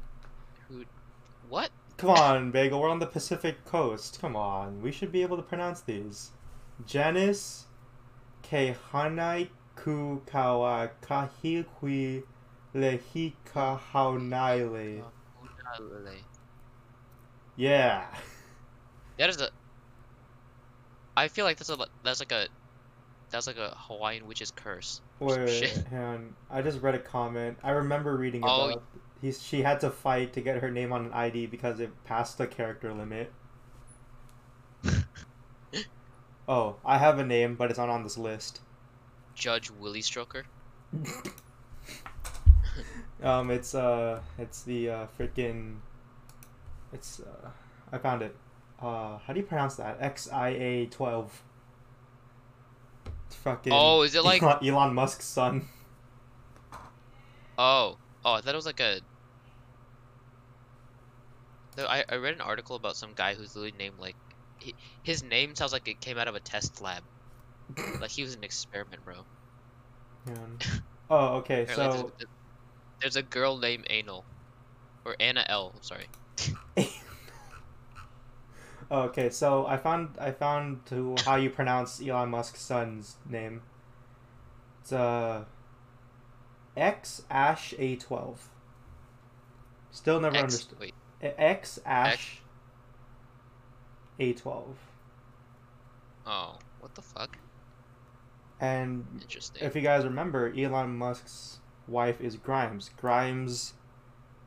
Who What? Come on, Bagel. We're on the Pacific Coast. Come on. We should be able to pronounce these. Janice ke hanai ku kawa kahihui lehika haunaile. Yeah. That is a I feel like that's a that's like a that's like a Hawaiian witch's curse. Wait, shit. hang on. I just read a comment. I remember reading Oh. about he's she had to fight to get her name on an ID because it passed the character limit. oh, I have a name, but it's not on this list. Judge Willie Stroker. um, it's uh, it's the uh, freaking, it's uh, I found it. Uh, how do you pronounce that? XIA twelve. Fucking. Oh, is it like- Elon, Elon Musk's son? Oh, oh, I thought it was like a. No, I I read an article about some guy who's literally named like, he, his name sounds like it came out of a test lab. Like he was an experiment, bro. Man. Oh, okay. So there's, there's a girl named Anal, or Anna L. I'm sorry. Okay, so I found I found to how you pronounce Elon Musk's son's name. It's uh X Ash A twelve. Still never X. understood. Wait, X Ash A twelve. oh, what the fuck? And Interesting. if you guys remember, Elon Musk's wife is Grimes. Grimes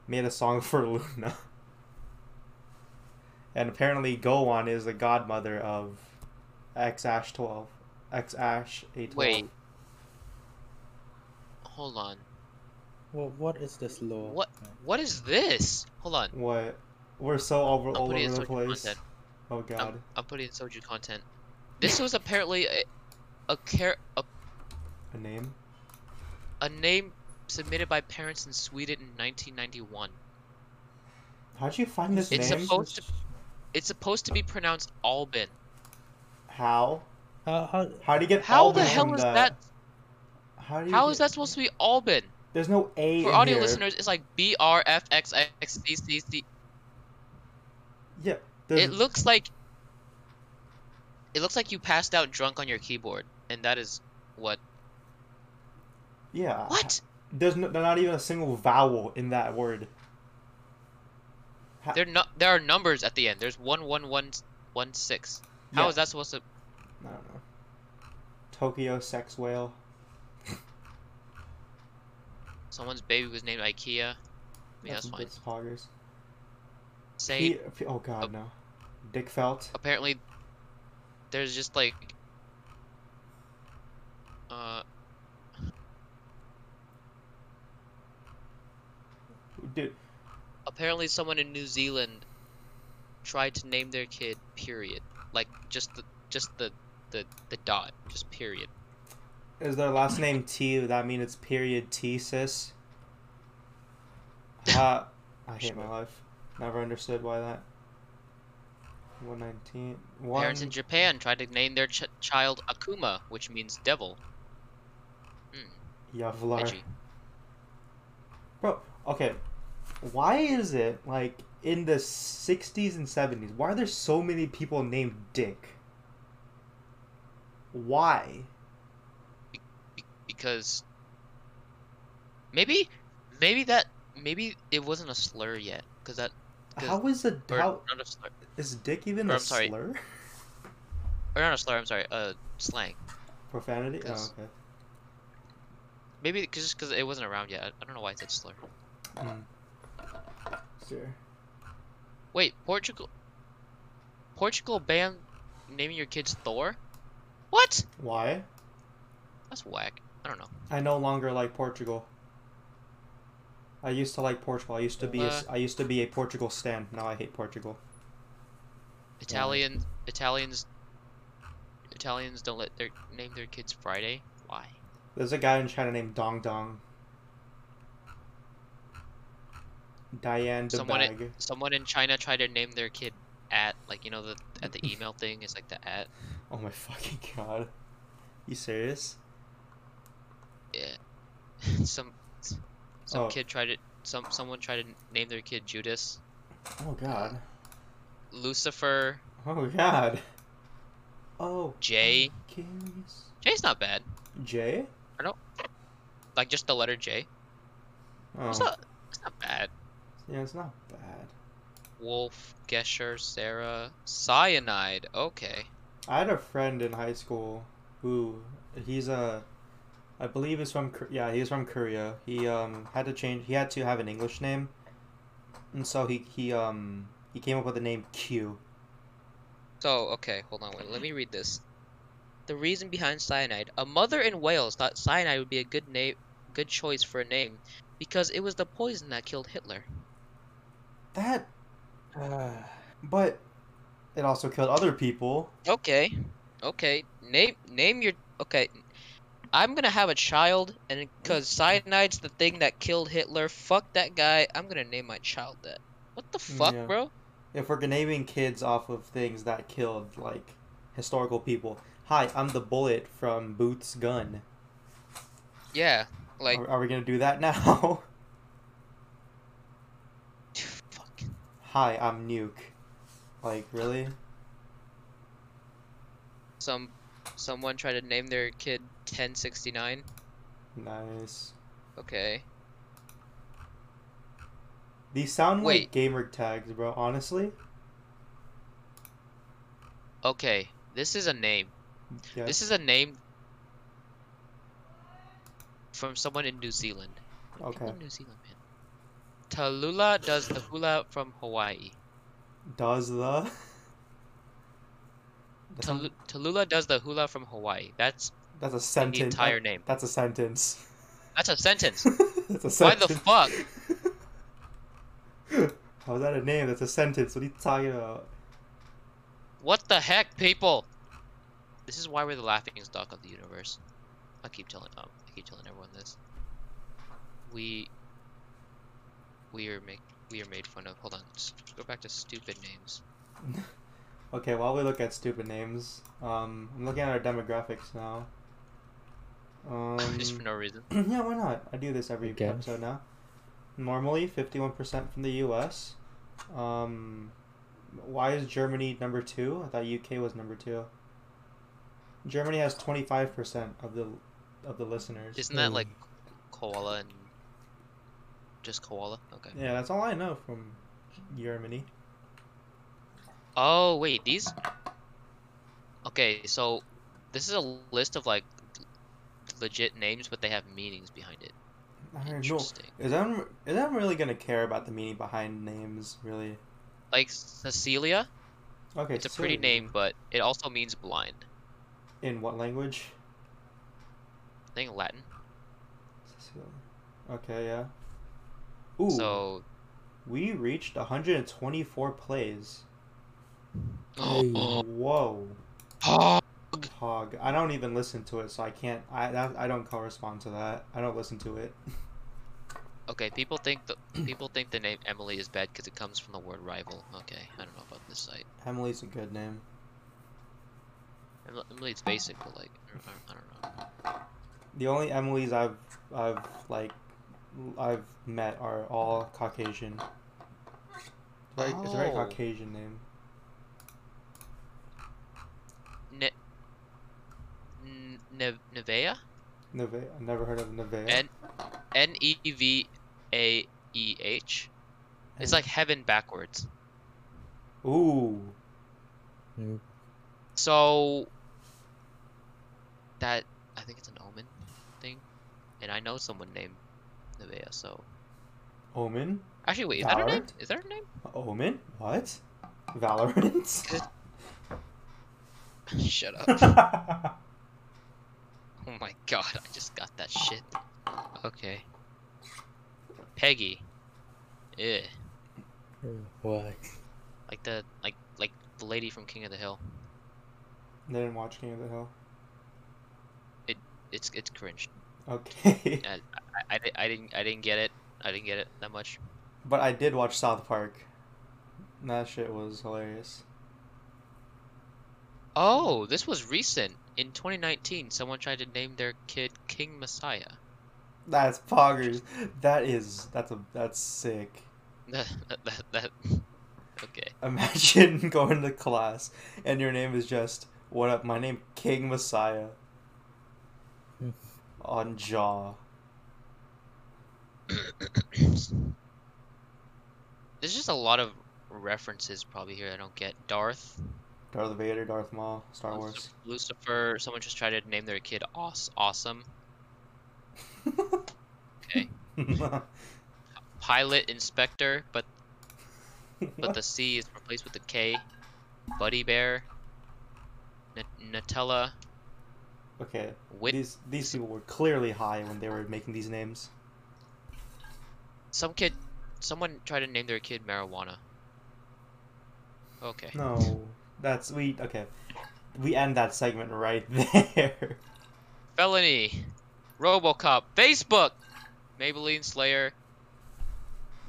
made a song for LOONA. And apparently Gowon is the godmother of X Ash 12. X Ash A12. Wait. Hold on. Well, what is this law? What? What is this? Hold on. What? We're so over I'm all over the place. content. Oh god. I'm, I'm putting in soju content. This was apparently a a, char- a A name? a name submitted by parents in Sweden in 1991. How'd you find this It's name? supposed to- It's supposed to be pronounced Albin. How? How, how, How do you get How Albin the hell from is that? How do you How get- is that supposed to be Albin? There's no A For audio here. listeners, it's like B R F X X C C C. Yeah. It looks like it looks like you passed out drunk on your keyboard, and that is what. yeah. What? There's no, there's not even a single vowel in that word. Ha- There no, there are numbers at the end. There's one one one one six. How Yeah. is that supposed to? I don't know. Tokyo sex whale. Someone's baby was named IKEA. I mean, that's, fine. That's poggers. Say He, oh god, Oh. no. Dick Felt. apparently there's just like uh Dude, apparently someone in New Zealand tried to name their kid period like just the just the the, the dot just period is their last name T? Would that mean it's period T, sis? Uh, I hate my life. Never understood why that. 119. One. parents in Japan tried to name their ch- child Akuma which means devil Yavlar. edgy Bro, okay. Why is it, like, in the 60s and 70s, why are there so many people named Dick? Why? Because maybe maybe that maybe it wasn't a slur yet because that 'Cause- How is a or how not a slur is dick even or a I'm sorry. slur? or not a slur I'm sorry uh slang Profanity? Oh, okay. maybe cause, just because it wasn't around yet I, I don't know why I said slur Mm. Sure. wait Portugal Portugal banned naming your kids Thor what Why? that's whack I don't know I no longer like Portugal. I used to like Portugal. I used to be a, s- uh, I used to be a Portugal stan. Now I hate Portugal. Italian Italians Italians don't let their name their kids Friday why There's a guy in China named Dong Dong. Diane de Someone Bag. someone in China tried to name their kid at like you know the at the email thing is like the at Oh my fucking god. You serious? Yeah some some Oh. kid tried to some someone tried to name their kid Judas Oh god. Lucifer Oh god. Oh. Jay. I'm. Jay's not bad Jay? No. Like just the letter J Oh. it's not it's not bad Yeah, it's not bad. Wolf Gesher Sarah Cyanide okay I had a friend in high school who he's a I believe he's from yeah, he's from Korea. He um had to change he had to have an English name. And so he he um he came up with the name Q. So, okay, hold on, wait, let me read this. The reason behind cyanide. A mother in Wales thought cyanide would be a good name, good choice for a name, because it was the poison that killed Hitler. That uh, but it also killed other people. Okay, okay, name name your okay. I'm gonna have a child, and because cyanide's the thing that killed Hitler, fuck that guy. I'm gonna name my child that. What the mm, fuck, Yeah. bro? If we're naming kids off of things that killed like historical people. Hi, I'm the bullet from Booth's gun. Yeah, like are, are we gonna do that now? fuck. Hi, I'm Nuke. Like really? Some someone tried to name their kid 1069. Nice. Okay. These sound Wait. like gamer tags, bro. Honestly. Okay, this is a name. Yeah. This is a name from someone in New Zealand. Okay. New Zealand, man. Tallulah does the hula from Hawaii. Does the. Tal- Tallulah does the hula from Hawaii. That's that's a the sentence. entire that- name. That's a sentence. That's a sentence. that's a sentence. Why the fuck? How's that a name? That's a sentence. What are you talking about? What the heck, people? This is why we're the laughing stock of the universe. I keep telling um, I keep telling everyone this. We we are make we are made fun of. Hold on, go back to stupid names. Okay, while we look at stupid names, um, I'm looking at our demographics now. Um, Just for no reason. yeah, why not? I do this every Again. episode now. Normally, 51% from the US. Um, why is Germany number two? I thought UK was number two. Germany has 25% of the of the listeners. Isn't that like koala and just koala? Okay. Yeah, that's all I know from Germany. Oh wait, these. Okay, so this is a list of like legit names, but they have meanings behind it. I don't know. Interesting. Is anyone, is anyone really gonna care about the meaning behind names? Really? Like Cecilia, Okay. it's a pretty so- name, but it also means blind. In what language? I think Latin. Cecilia. Okay, yeah. Ooh, So. we reached 124 plays. Hey. Whoa, ah. Hog. I don't even listen to it, so I can't. I that, I don't correspond to that. I don't listen to it. Okay, people think the people think the name Emily is bad because it comes from the word rival. Okay, I don't know about this site. Emily's a good name. Emily's basic, but like I don't, know. The only Emily's I've I've like I've met are all Caucasian. Very, It's a very Oh. Caucasian name. Ne- Nevaeh? Nevaeh. I never heard of Nevaeh. N N E V A E H. It's like heaven backwards. Ooh. Mm, So that I think it's an omen thing, and I know someone named Nevaeh. So Omen. actually, wait, is that her name? Is that her name? Omen. What? Valorant. Shut up. Oh my god, I just got that shit. Okay. Peggy. Yeah. Why? Like the like like the lady from King of the Hill. They didn't watch King of the Hill. It it's it's cringe. Okay. I, I, I, I didn't I didn't get it. I didn't get it that much. but I did watch South Park. That shit was hilarious. Oh, this was recent. In 2019, someone tried to name their kid King Messiah. That's poggers. That is that's a that's sick. that, that, that, okay. Imagine going to class and your name is just what up? My name King Messiah. Hmm. On jaw. There's just a lot of references probably here I don't get. Darth, Darth Vader, Darth Maul, Star Wars. Lucifer. Someone just tried to name their kid Aus- Awesome. Okay. Pilot Inspector, but but the C is replaced with the K. Buddy Bear. N- Nutella. okay, these these people were clearly high when they were making these names. Some kid. Someone tried to name their kid marijuana. Okay. No, that's we okay. We end that segment right there. Felony. Robocop. Facebook. Maybelline Slayer.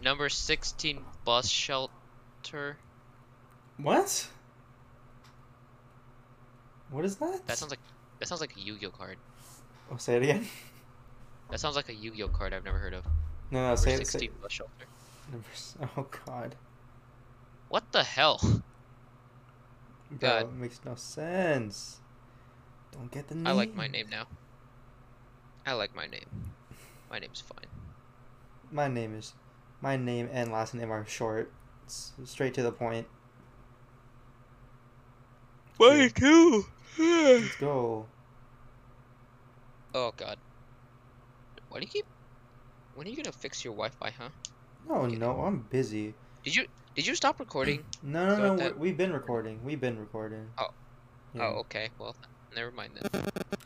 Number 16 bus shelter. What? What is that? That sounds like that sounds like a Yu-Gi-Oh card. Oh, say it again. That sounds like a Yu-Gi-Oh card I've never heard of. No, no, Number say it. 16 Say, bus shelter. number oh God. What the hell? Bro, God. it makes no sense. Don't get the name. I like my name now. I like my name. My name's fine. My name is. My name and last name are short. It's straight to the point. Mine too. Let's go. oh god. Why do you keep? When are you gonna fix your Wi-Fi, huh? No, no, I'm busy. Did you did you stop recording? No, no, So no. that- we- We've been recording. We've been recording. Oh. Yeah. Oh, okay. Well, never mind then.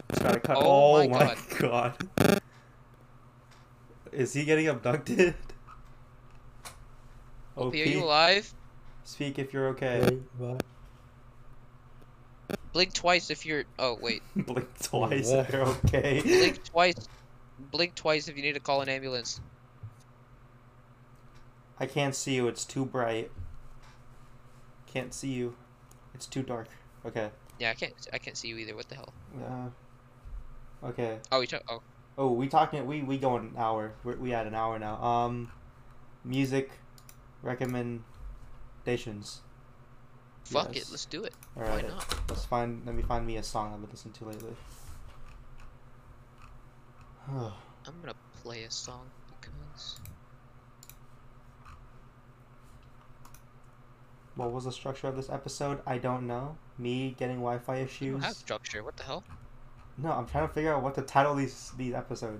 Just gotta cut. Oh Oh, my my god. Is he getting abducted? OP, OP, are you alive? speak if you're okay. Wait. Blink twice if you're. Oh wait. Blink twice if you're okay. Blink twice. Blink twice if you need to call an ambulance. I can't see you. It's too bright. Can't see you. It's too dark. Okay. Yeah, I can't. I can't see you either. What the hell? Uh, okay. Oh, we talk. Oh, Oh, we talking. We we going an hour. We're, we had an hour now. Um, music recommendations. fuck Yes. it. Let's do it. All Why not? Let's find. Let me find me a song I've been listening to lately. I'm gonna play a song because. What was the structure of this episode? I don't know. Me getting Wi-Fi issues. have structure. What the hell? No, I'm trying to figure out what to title these these episode.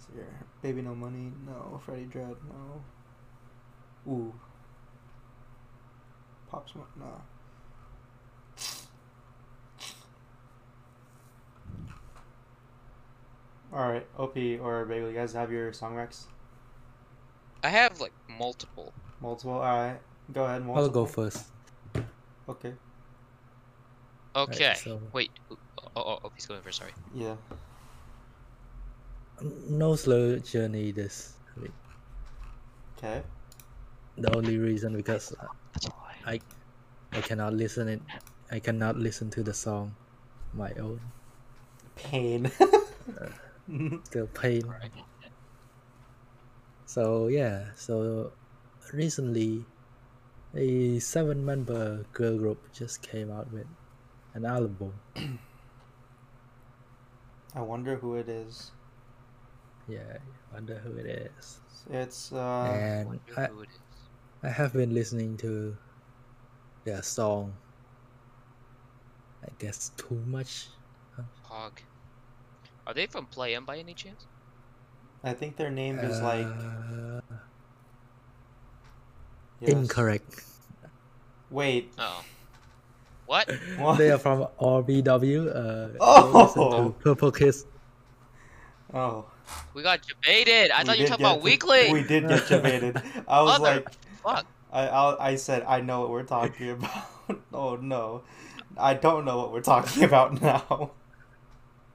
So here, baby, no money. No, Freddie Dredd. No. Ooh. Pop Smoke. No. All right, OP or Bagel, you guys have your song recs? I have like multiple. Multiple. All right, go ahead. I'll go first. Okay. Okay. so- Wait. Oh, oh, oh, he's going first. Sorry. Yeah. No slow journey this week. Okay. The only reason because uh, That's why. I I cannot listen it. I cannot listen to the song my own. Pain. Still pain. Right. So yeah, so recently a seven member girl group just came out with an album. I wonder who it is. Yeah, I wonder who it is. It's uh and I, who it is. I have been listening to their song. I guess too much. Hog. Are they from Play M by any chance? I think their name is like Uh, yes. incorrect. Wait. Oh. What? What? They are from RBW. Uh, Oh! go listen to Purple Kiss. Oh. We got debated. I we thought you were talking about get- Weeekly. We did get debated. I was Mother like fuck. I, I I said I know what we're talking about. oh no. I don't know what we're talking about now.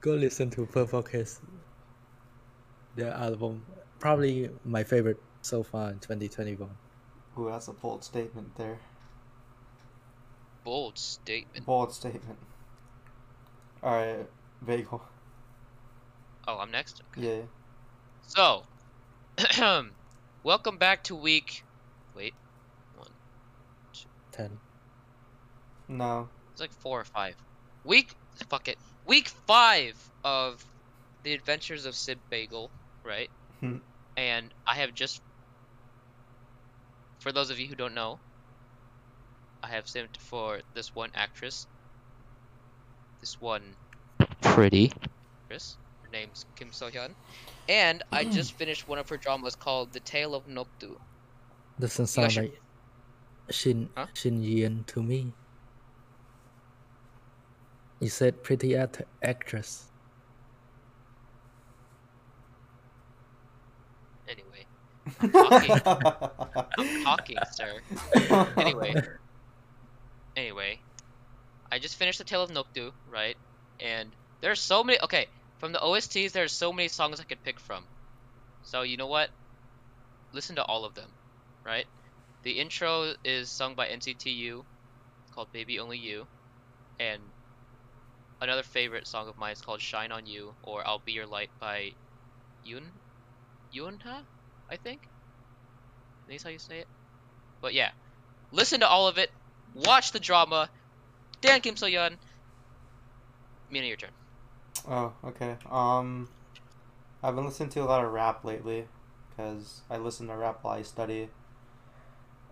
Go listen to Purple Kiss. Their album, probably my favorite so far in 2021. Ooh, that's a bold statement there. Bold statement. Bold statement. Alright, Bagel. Oh, I'm next. Okay. Yeah. So, welcome back to week. Wait, Ten. No. it's like four or five. Week. Fuck it. Week five of the Adventures of Sid Bagel, right? Hmm. and I have just. For those of you who don't know, I have simmed for this one actress. This one pretty actress. Her name's Kim So Hyun. And I just finished one of her dramas called The Tale of Nokdu. Doesn't sound should- like Shin Huh? Shin Yin to me. You said pretty act- actress. Anyway, I'm talking. I'm talking, sir. Anyway. Anyway, I just finished The Tale of Nokdu, right? And there's so many. Okay, from the OSTs, there's so many songs I could pick from. So you know what? Listen to all of them, right? The intro is sung by NCT U, called "Baby Only You," and another favorite song of mine is called "Shine on You" or "I'll Be Your Light" by Yoon Yoonha, I think. I that's how you say it. But yeah, listen to all of it. Watch the drama. Dan Kim So Hyun. Mina, your turn. oh, okay. Um, I've been listening to a lot of rap lately, because I listen to rap while I study.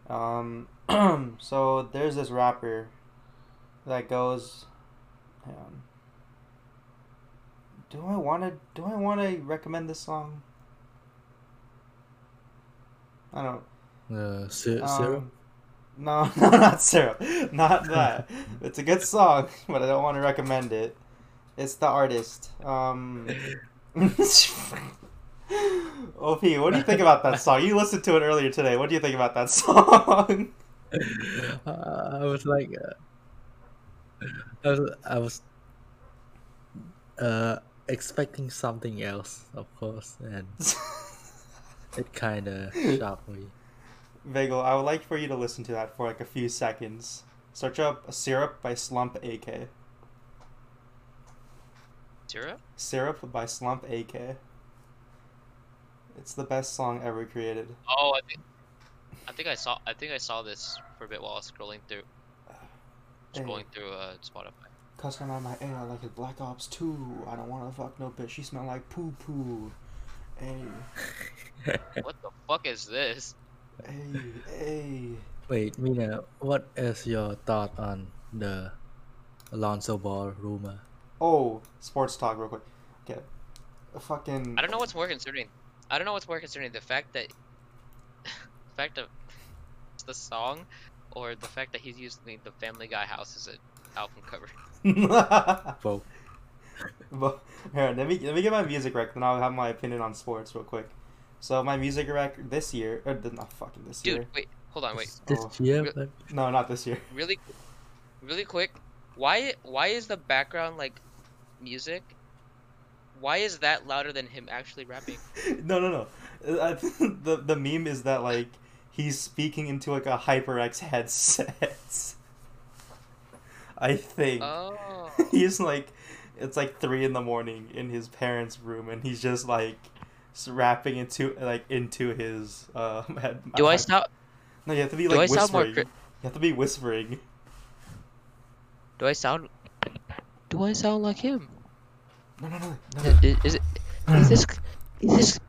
Um, so there's this rapper that goes, on. Do I want to? Do I want to recommend this song? I don't. Uh, Um. No, no, not syrup. Not that. it's a good song, but I don't want to recommend it. It's the artist. Um. OP, what do you think about that song? You listened to it earlier today. What do you think about that song? Uh, I was like, uh, I was, I was, uh, expecting something else, of course, and it kind of shocked me. Vagel, I would like for you to listen to that for like a few seconds. Search up Syrup by Slump AK. Syrup? Syrup by Slump AK. It's the best song ever created. Oh, I think. I think I saw. I think I saw this for a bit while I was scrolling through, Hey. scrolling through uh, Spotify. Cussing on my air like it's Black Ops 2. I don't wanna fuck no bitch. She smell like poo poo. Hey, What the fuck is this? hey, hey. Wait, Mina, what is your thought on the Lonzo Ball rumor? Oh, sports talk real quick. Okay. Fucking. I don't know what's more concerning. I don't know what's more concerning: the fact that, the fact of the song, or the fact that he's using the Family Guy house as an album cover. Both. But here, let me let me get my music rec, then I'll have my opinion on sports real quick. So my music rec this year, or not fucking this Dude, year. Dude, wait, hold on, wait. This Oh. year, Re- No, not this year. really really quick why why is the background like music why is that louder than him actually rapping no, no, no. Uh, the the meme is that like he's speaking into like a HyperX headset. I think oh he's like, it's like three in the morning in his parents' room, and he's just like s- rapping into like into his uh. Head, do i head- sound No, you have to be like I sound more whispering. cri- You have to be whispering. do i sound do i sound like him No, no, no, no, Is, is, is it? Is this? Is this?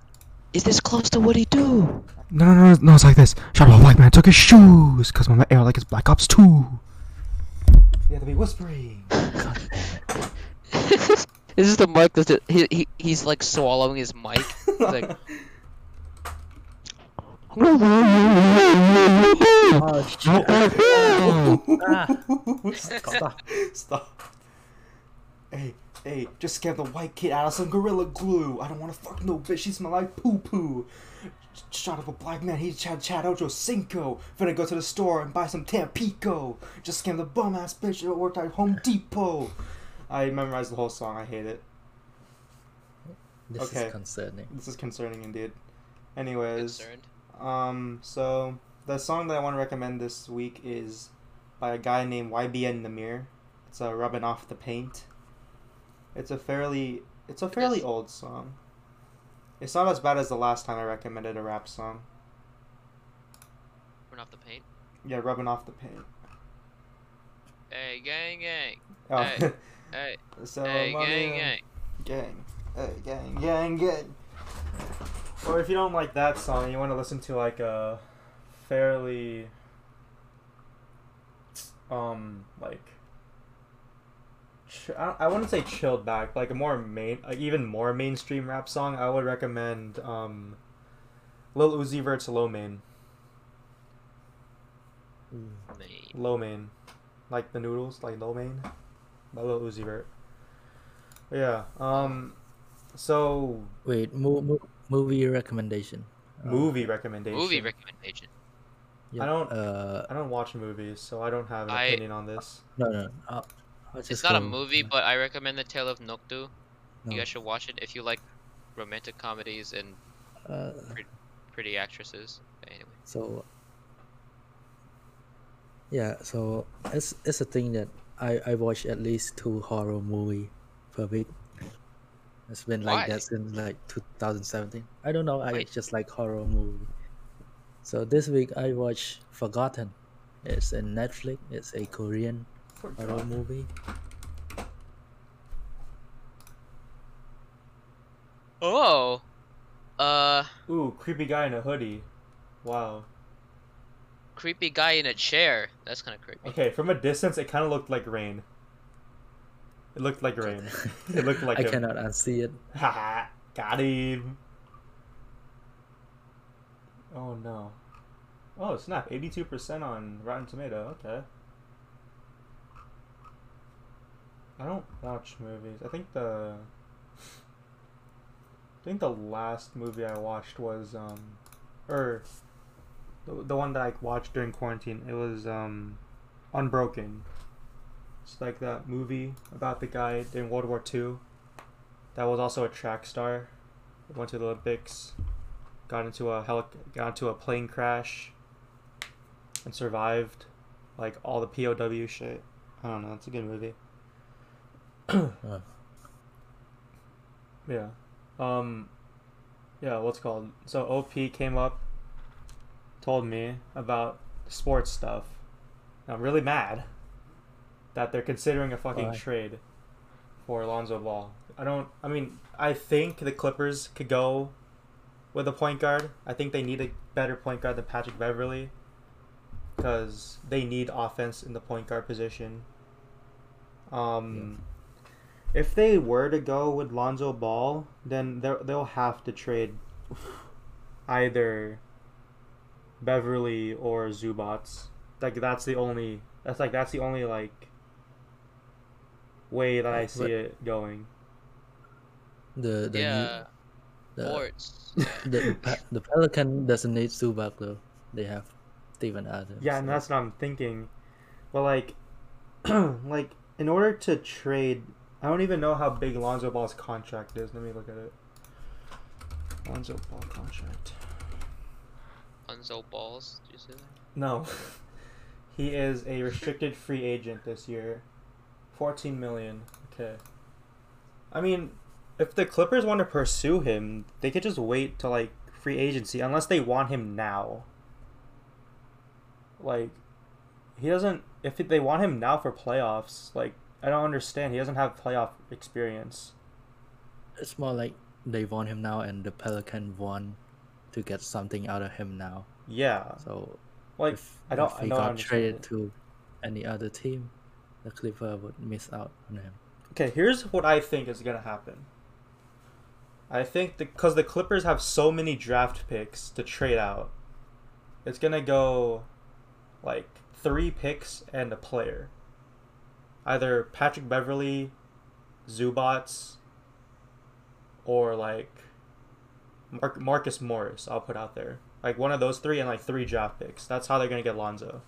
Is this close to what he do? no, no, no, no. It's like this. Shut up, white man took his shoes, cause my air like it's Black Ops Two. You have to be whispering. this is the mic that's just, he, he he's like swallowing his mic. He's like, Oh shit! ah, stop. Stop. Hey, hey, just scare the white kid out of some gorilla glue. I don't wanna fuck no bitch, she smell like poo poo. Shot up a black man, he Chad Chad Ocho Cinco. Finna go to the store and buy some Tampico. Just scam the bum ass bitch that worked at Home Depot. I memorized the whole song, I hate it. This Okay. is concerning. This is concerning indeed. Anyways, Concerned. um, so the song that I want to recommend this week is by a guy named YBN Nahmir. It's a rubbing off the paint. It's a fairly it's a fairly Yes. old song. It's not as bad as the last time I recommended a rap song. Rubbing off the paint. Yeah, rubbing off the paint. Hey, gang, gang. Oh, Hey, Hey, so hey, gang, gang. gang, hey, gang, gang, gang. Or if you don't like that song, you want to listen to like a fairly, um, like, ch- I, I wouldn't say chilled back, like a more main, like even more mainstream rap song. I would recommend um, Lil Uzi Vert's Lo Mein. Lo Mein, like the noodles, like Lo Mein, by Lil Uzi Vert. But yeah. Um. So Wait, mo- mo- movie recommendation. Uh, movie recommendation. Movie recommendation. yeah, I don't- Uh, I don't watch movies, so I don't have an I- opinion on this. no, no. I'll, I'll It's not a go- movie, but I recommend The Tale of Nokdu. no. You guys should watch it if you like romantic comedies and Uh, pretty actresses. Anyway. so yeah, so it's it's a thing that I I watch at least two horror movie per week. It's been like Why? that since like 2017. I don't know. I Wait. just like horror movie. So this week I watched Forgotten. It's in Netflix. It's a Korean horror movie. Oh. Uh, Ooh, creepy guy in a hoodie. Wow. Creepy guy in a chair. That's kind of creepy. Okay, from a distance, it kind of looked like rain. It looked like rain. it looked like I him. cannot unsee it. Haha, got him. Oh no. Oh snap! Eighty-two percent on Rotten Tomato. Okay. I don't watch movies. I think the. I think the last movie I watched was um, or. The, the one that I watched during quarantine. It was um, Unbroken. It's like that movie about the guy in World War II that was also a track star. Went to the Olympics, got into a heli- got into a plane crash, and survived, like all the POW shit. I don't know. It's a good movie. Uh, Yeah. Um. Yeah. What's called? So OP came up, told me about sports stuff. And I'm really mad that they're considering a fucking Why? trade for Lonzo Ball. I don't. I mean, I think the Clippers could go with a point guard. I think they need a better point guard than Patrick Beverley because they need offense in the point guard position. Um, if they were to go with Lonzo Ball, then they'll they'll have to trade either Beverley or Zubac. Like that's the only. That's like that's the only like way that I see But- it going. the the yeah. the, Sports. Yeah. the, the Pelican doesn't need Zubac though. They have Steven Adams. Yeah, and so- that's what I'm thinking. But like, like in order to trade, I don't even know how big Lonzo Ball's contract is. Let me look at it. Lonzo Ball contract. Unzo balls. Did you say that? No, he is a restricted free agent this year. Fourteen million. Okay. I mean, if the Clippers want to pursue him, they could just wait till like free agency, unless they want him now. Like, he doesn't. If they want him now for playoffs, like I don't understand. He doesn't have playoff experience. it's more like they want him now, and the Pelican want to get something out of him now. Yeah, So like if, I don't- if I he don't got traded it. to any other team, the Clipper would miss out on him. Okay, here's what I think is gonna happen. I think because the Clippers have so many draft picks to trade out, it's gonna go like three picks and a player. Either Patrick Beverley, Zubac, or like Mar- Marcus Morris. I'll put out there like one of those three and like three draft picks. That's how they're gonna get Lonzo.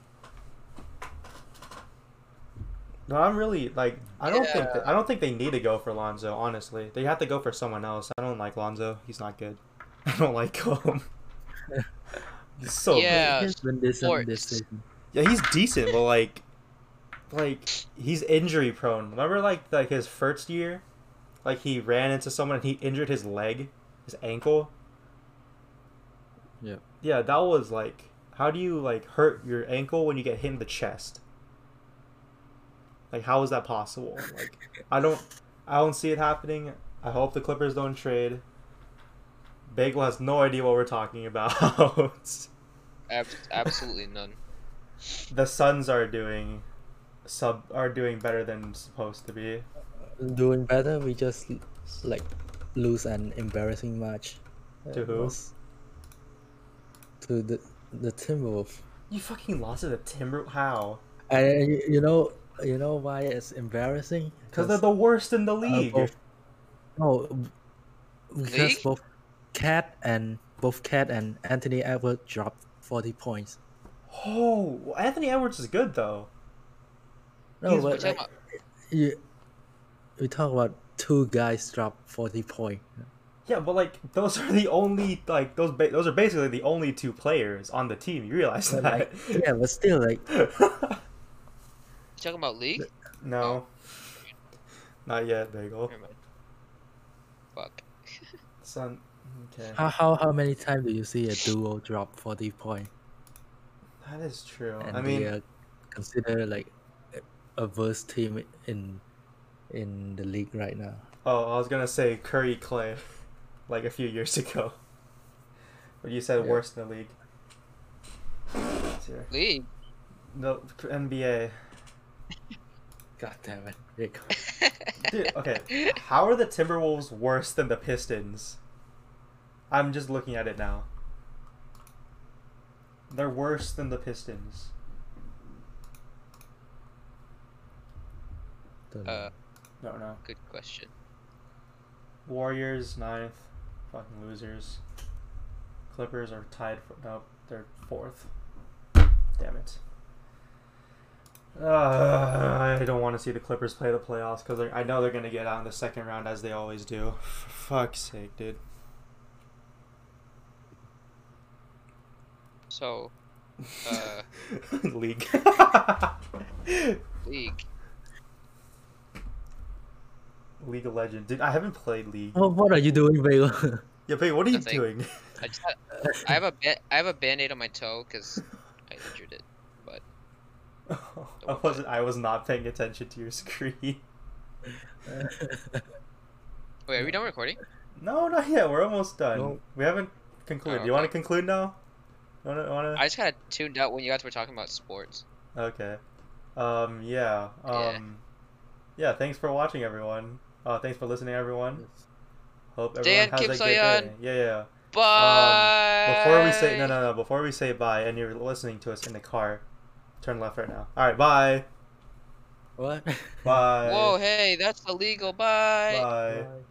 No, I'm really like I don't think Yeah. I don't think they need to go for Lonzo. Honestly, they have to go for someone else. I don't like Lonzo. He's not good. I don't like him. he's so Yeah. He's been decent this sports. season. yeah, he's decent, but like, like he's injury prone. Remember, like like his first year, like he ran into someone and he injured his leg, his ankle. Yeah. Yeah, that was like, how do you like hurt your ankle when you get hit in the chest? Like, how is that possible? Like, I don't, I don't see it happening. I hope the Clippers don't trade. Bagel has no idea what we're talking about. Ab- absolutely none. the Suns are doing sub are doing better than supposed to be. Doing better, we just like lose an embarrassing match. To who? To the the Timberwolves. You fucking lost to the Timber. How? And you, you know you know why it's embarrassing? Because they're the worst in the uh, league. both, no, because League? both KAT and both KAT and Anthony Edwards dropped forty points. Oh, well, Anthony Edwards is good though. No, He's- but talking like, you, we talk about two guys drop forty points. Yeah, but like those are the only like those ba- those are basically the only two players on the team. You realize But that? like, yeah, but still, like, you talking about league? no, oh. not yet, Bagel. Never mind. Fuck. Son, okay, how how how many times do you see a duo drop forty points? that is true. And I mean, consider like a- a worst team in in the league right now. oh, I was gonna say Curry Klay, like a few years ago. But you said Yeah. worst in the league. Let's see here. League. No, NBA. God damn it, Dude, okay. How are the Timberwolves worse than the Pistons? I'm just looking at it now. They're worse than the Pistons. Don't know. No, no. good question. Warriors ninth, fucking losers. Clippers are tied for nope, they're fourth. Damn it. Uh, I don't want to see the Clippers play the playoffs because I know they're gonna get out in the second round as they always do. For fuck's sake, dude. So, uh, League. league. League of Legends, dude. I haven't played League. Oh, what are you doing, Bagel? Yeah, but what are you Nothing. doing? I just I have a ba- I have a band-aid on my toe because I injured it. But I wasn't. I was not paying attention to your screen. Wait, are we done recording? No, not yet. We're almost done. No. We haven't concluded. Oh, You want to conclude now? Want to? Want I just kind of tuned out when you guys were talking about sports. Okay. Um. Yeah. Yeah. Um. Yeah. Thanks for watching, everyone. Uh. Thanks for listening, everyone. Hope everyone Dan has Kim a good Soyeon. day. Yeah. Yeah. Bye. Before we say no, no, no. Before we say bye, and you're listening to us in the car, turn left right now. All right. Bye. what? Bye. Whoa, hey, that's illegal. Bye. Bye. Bye.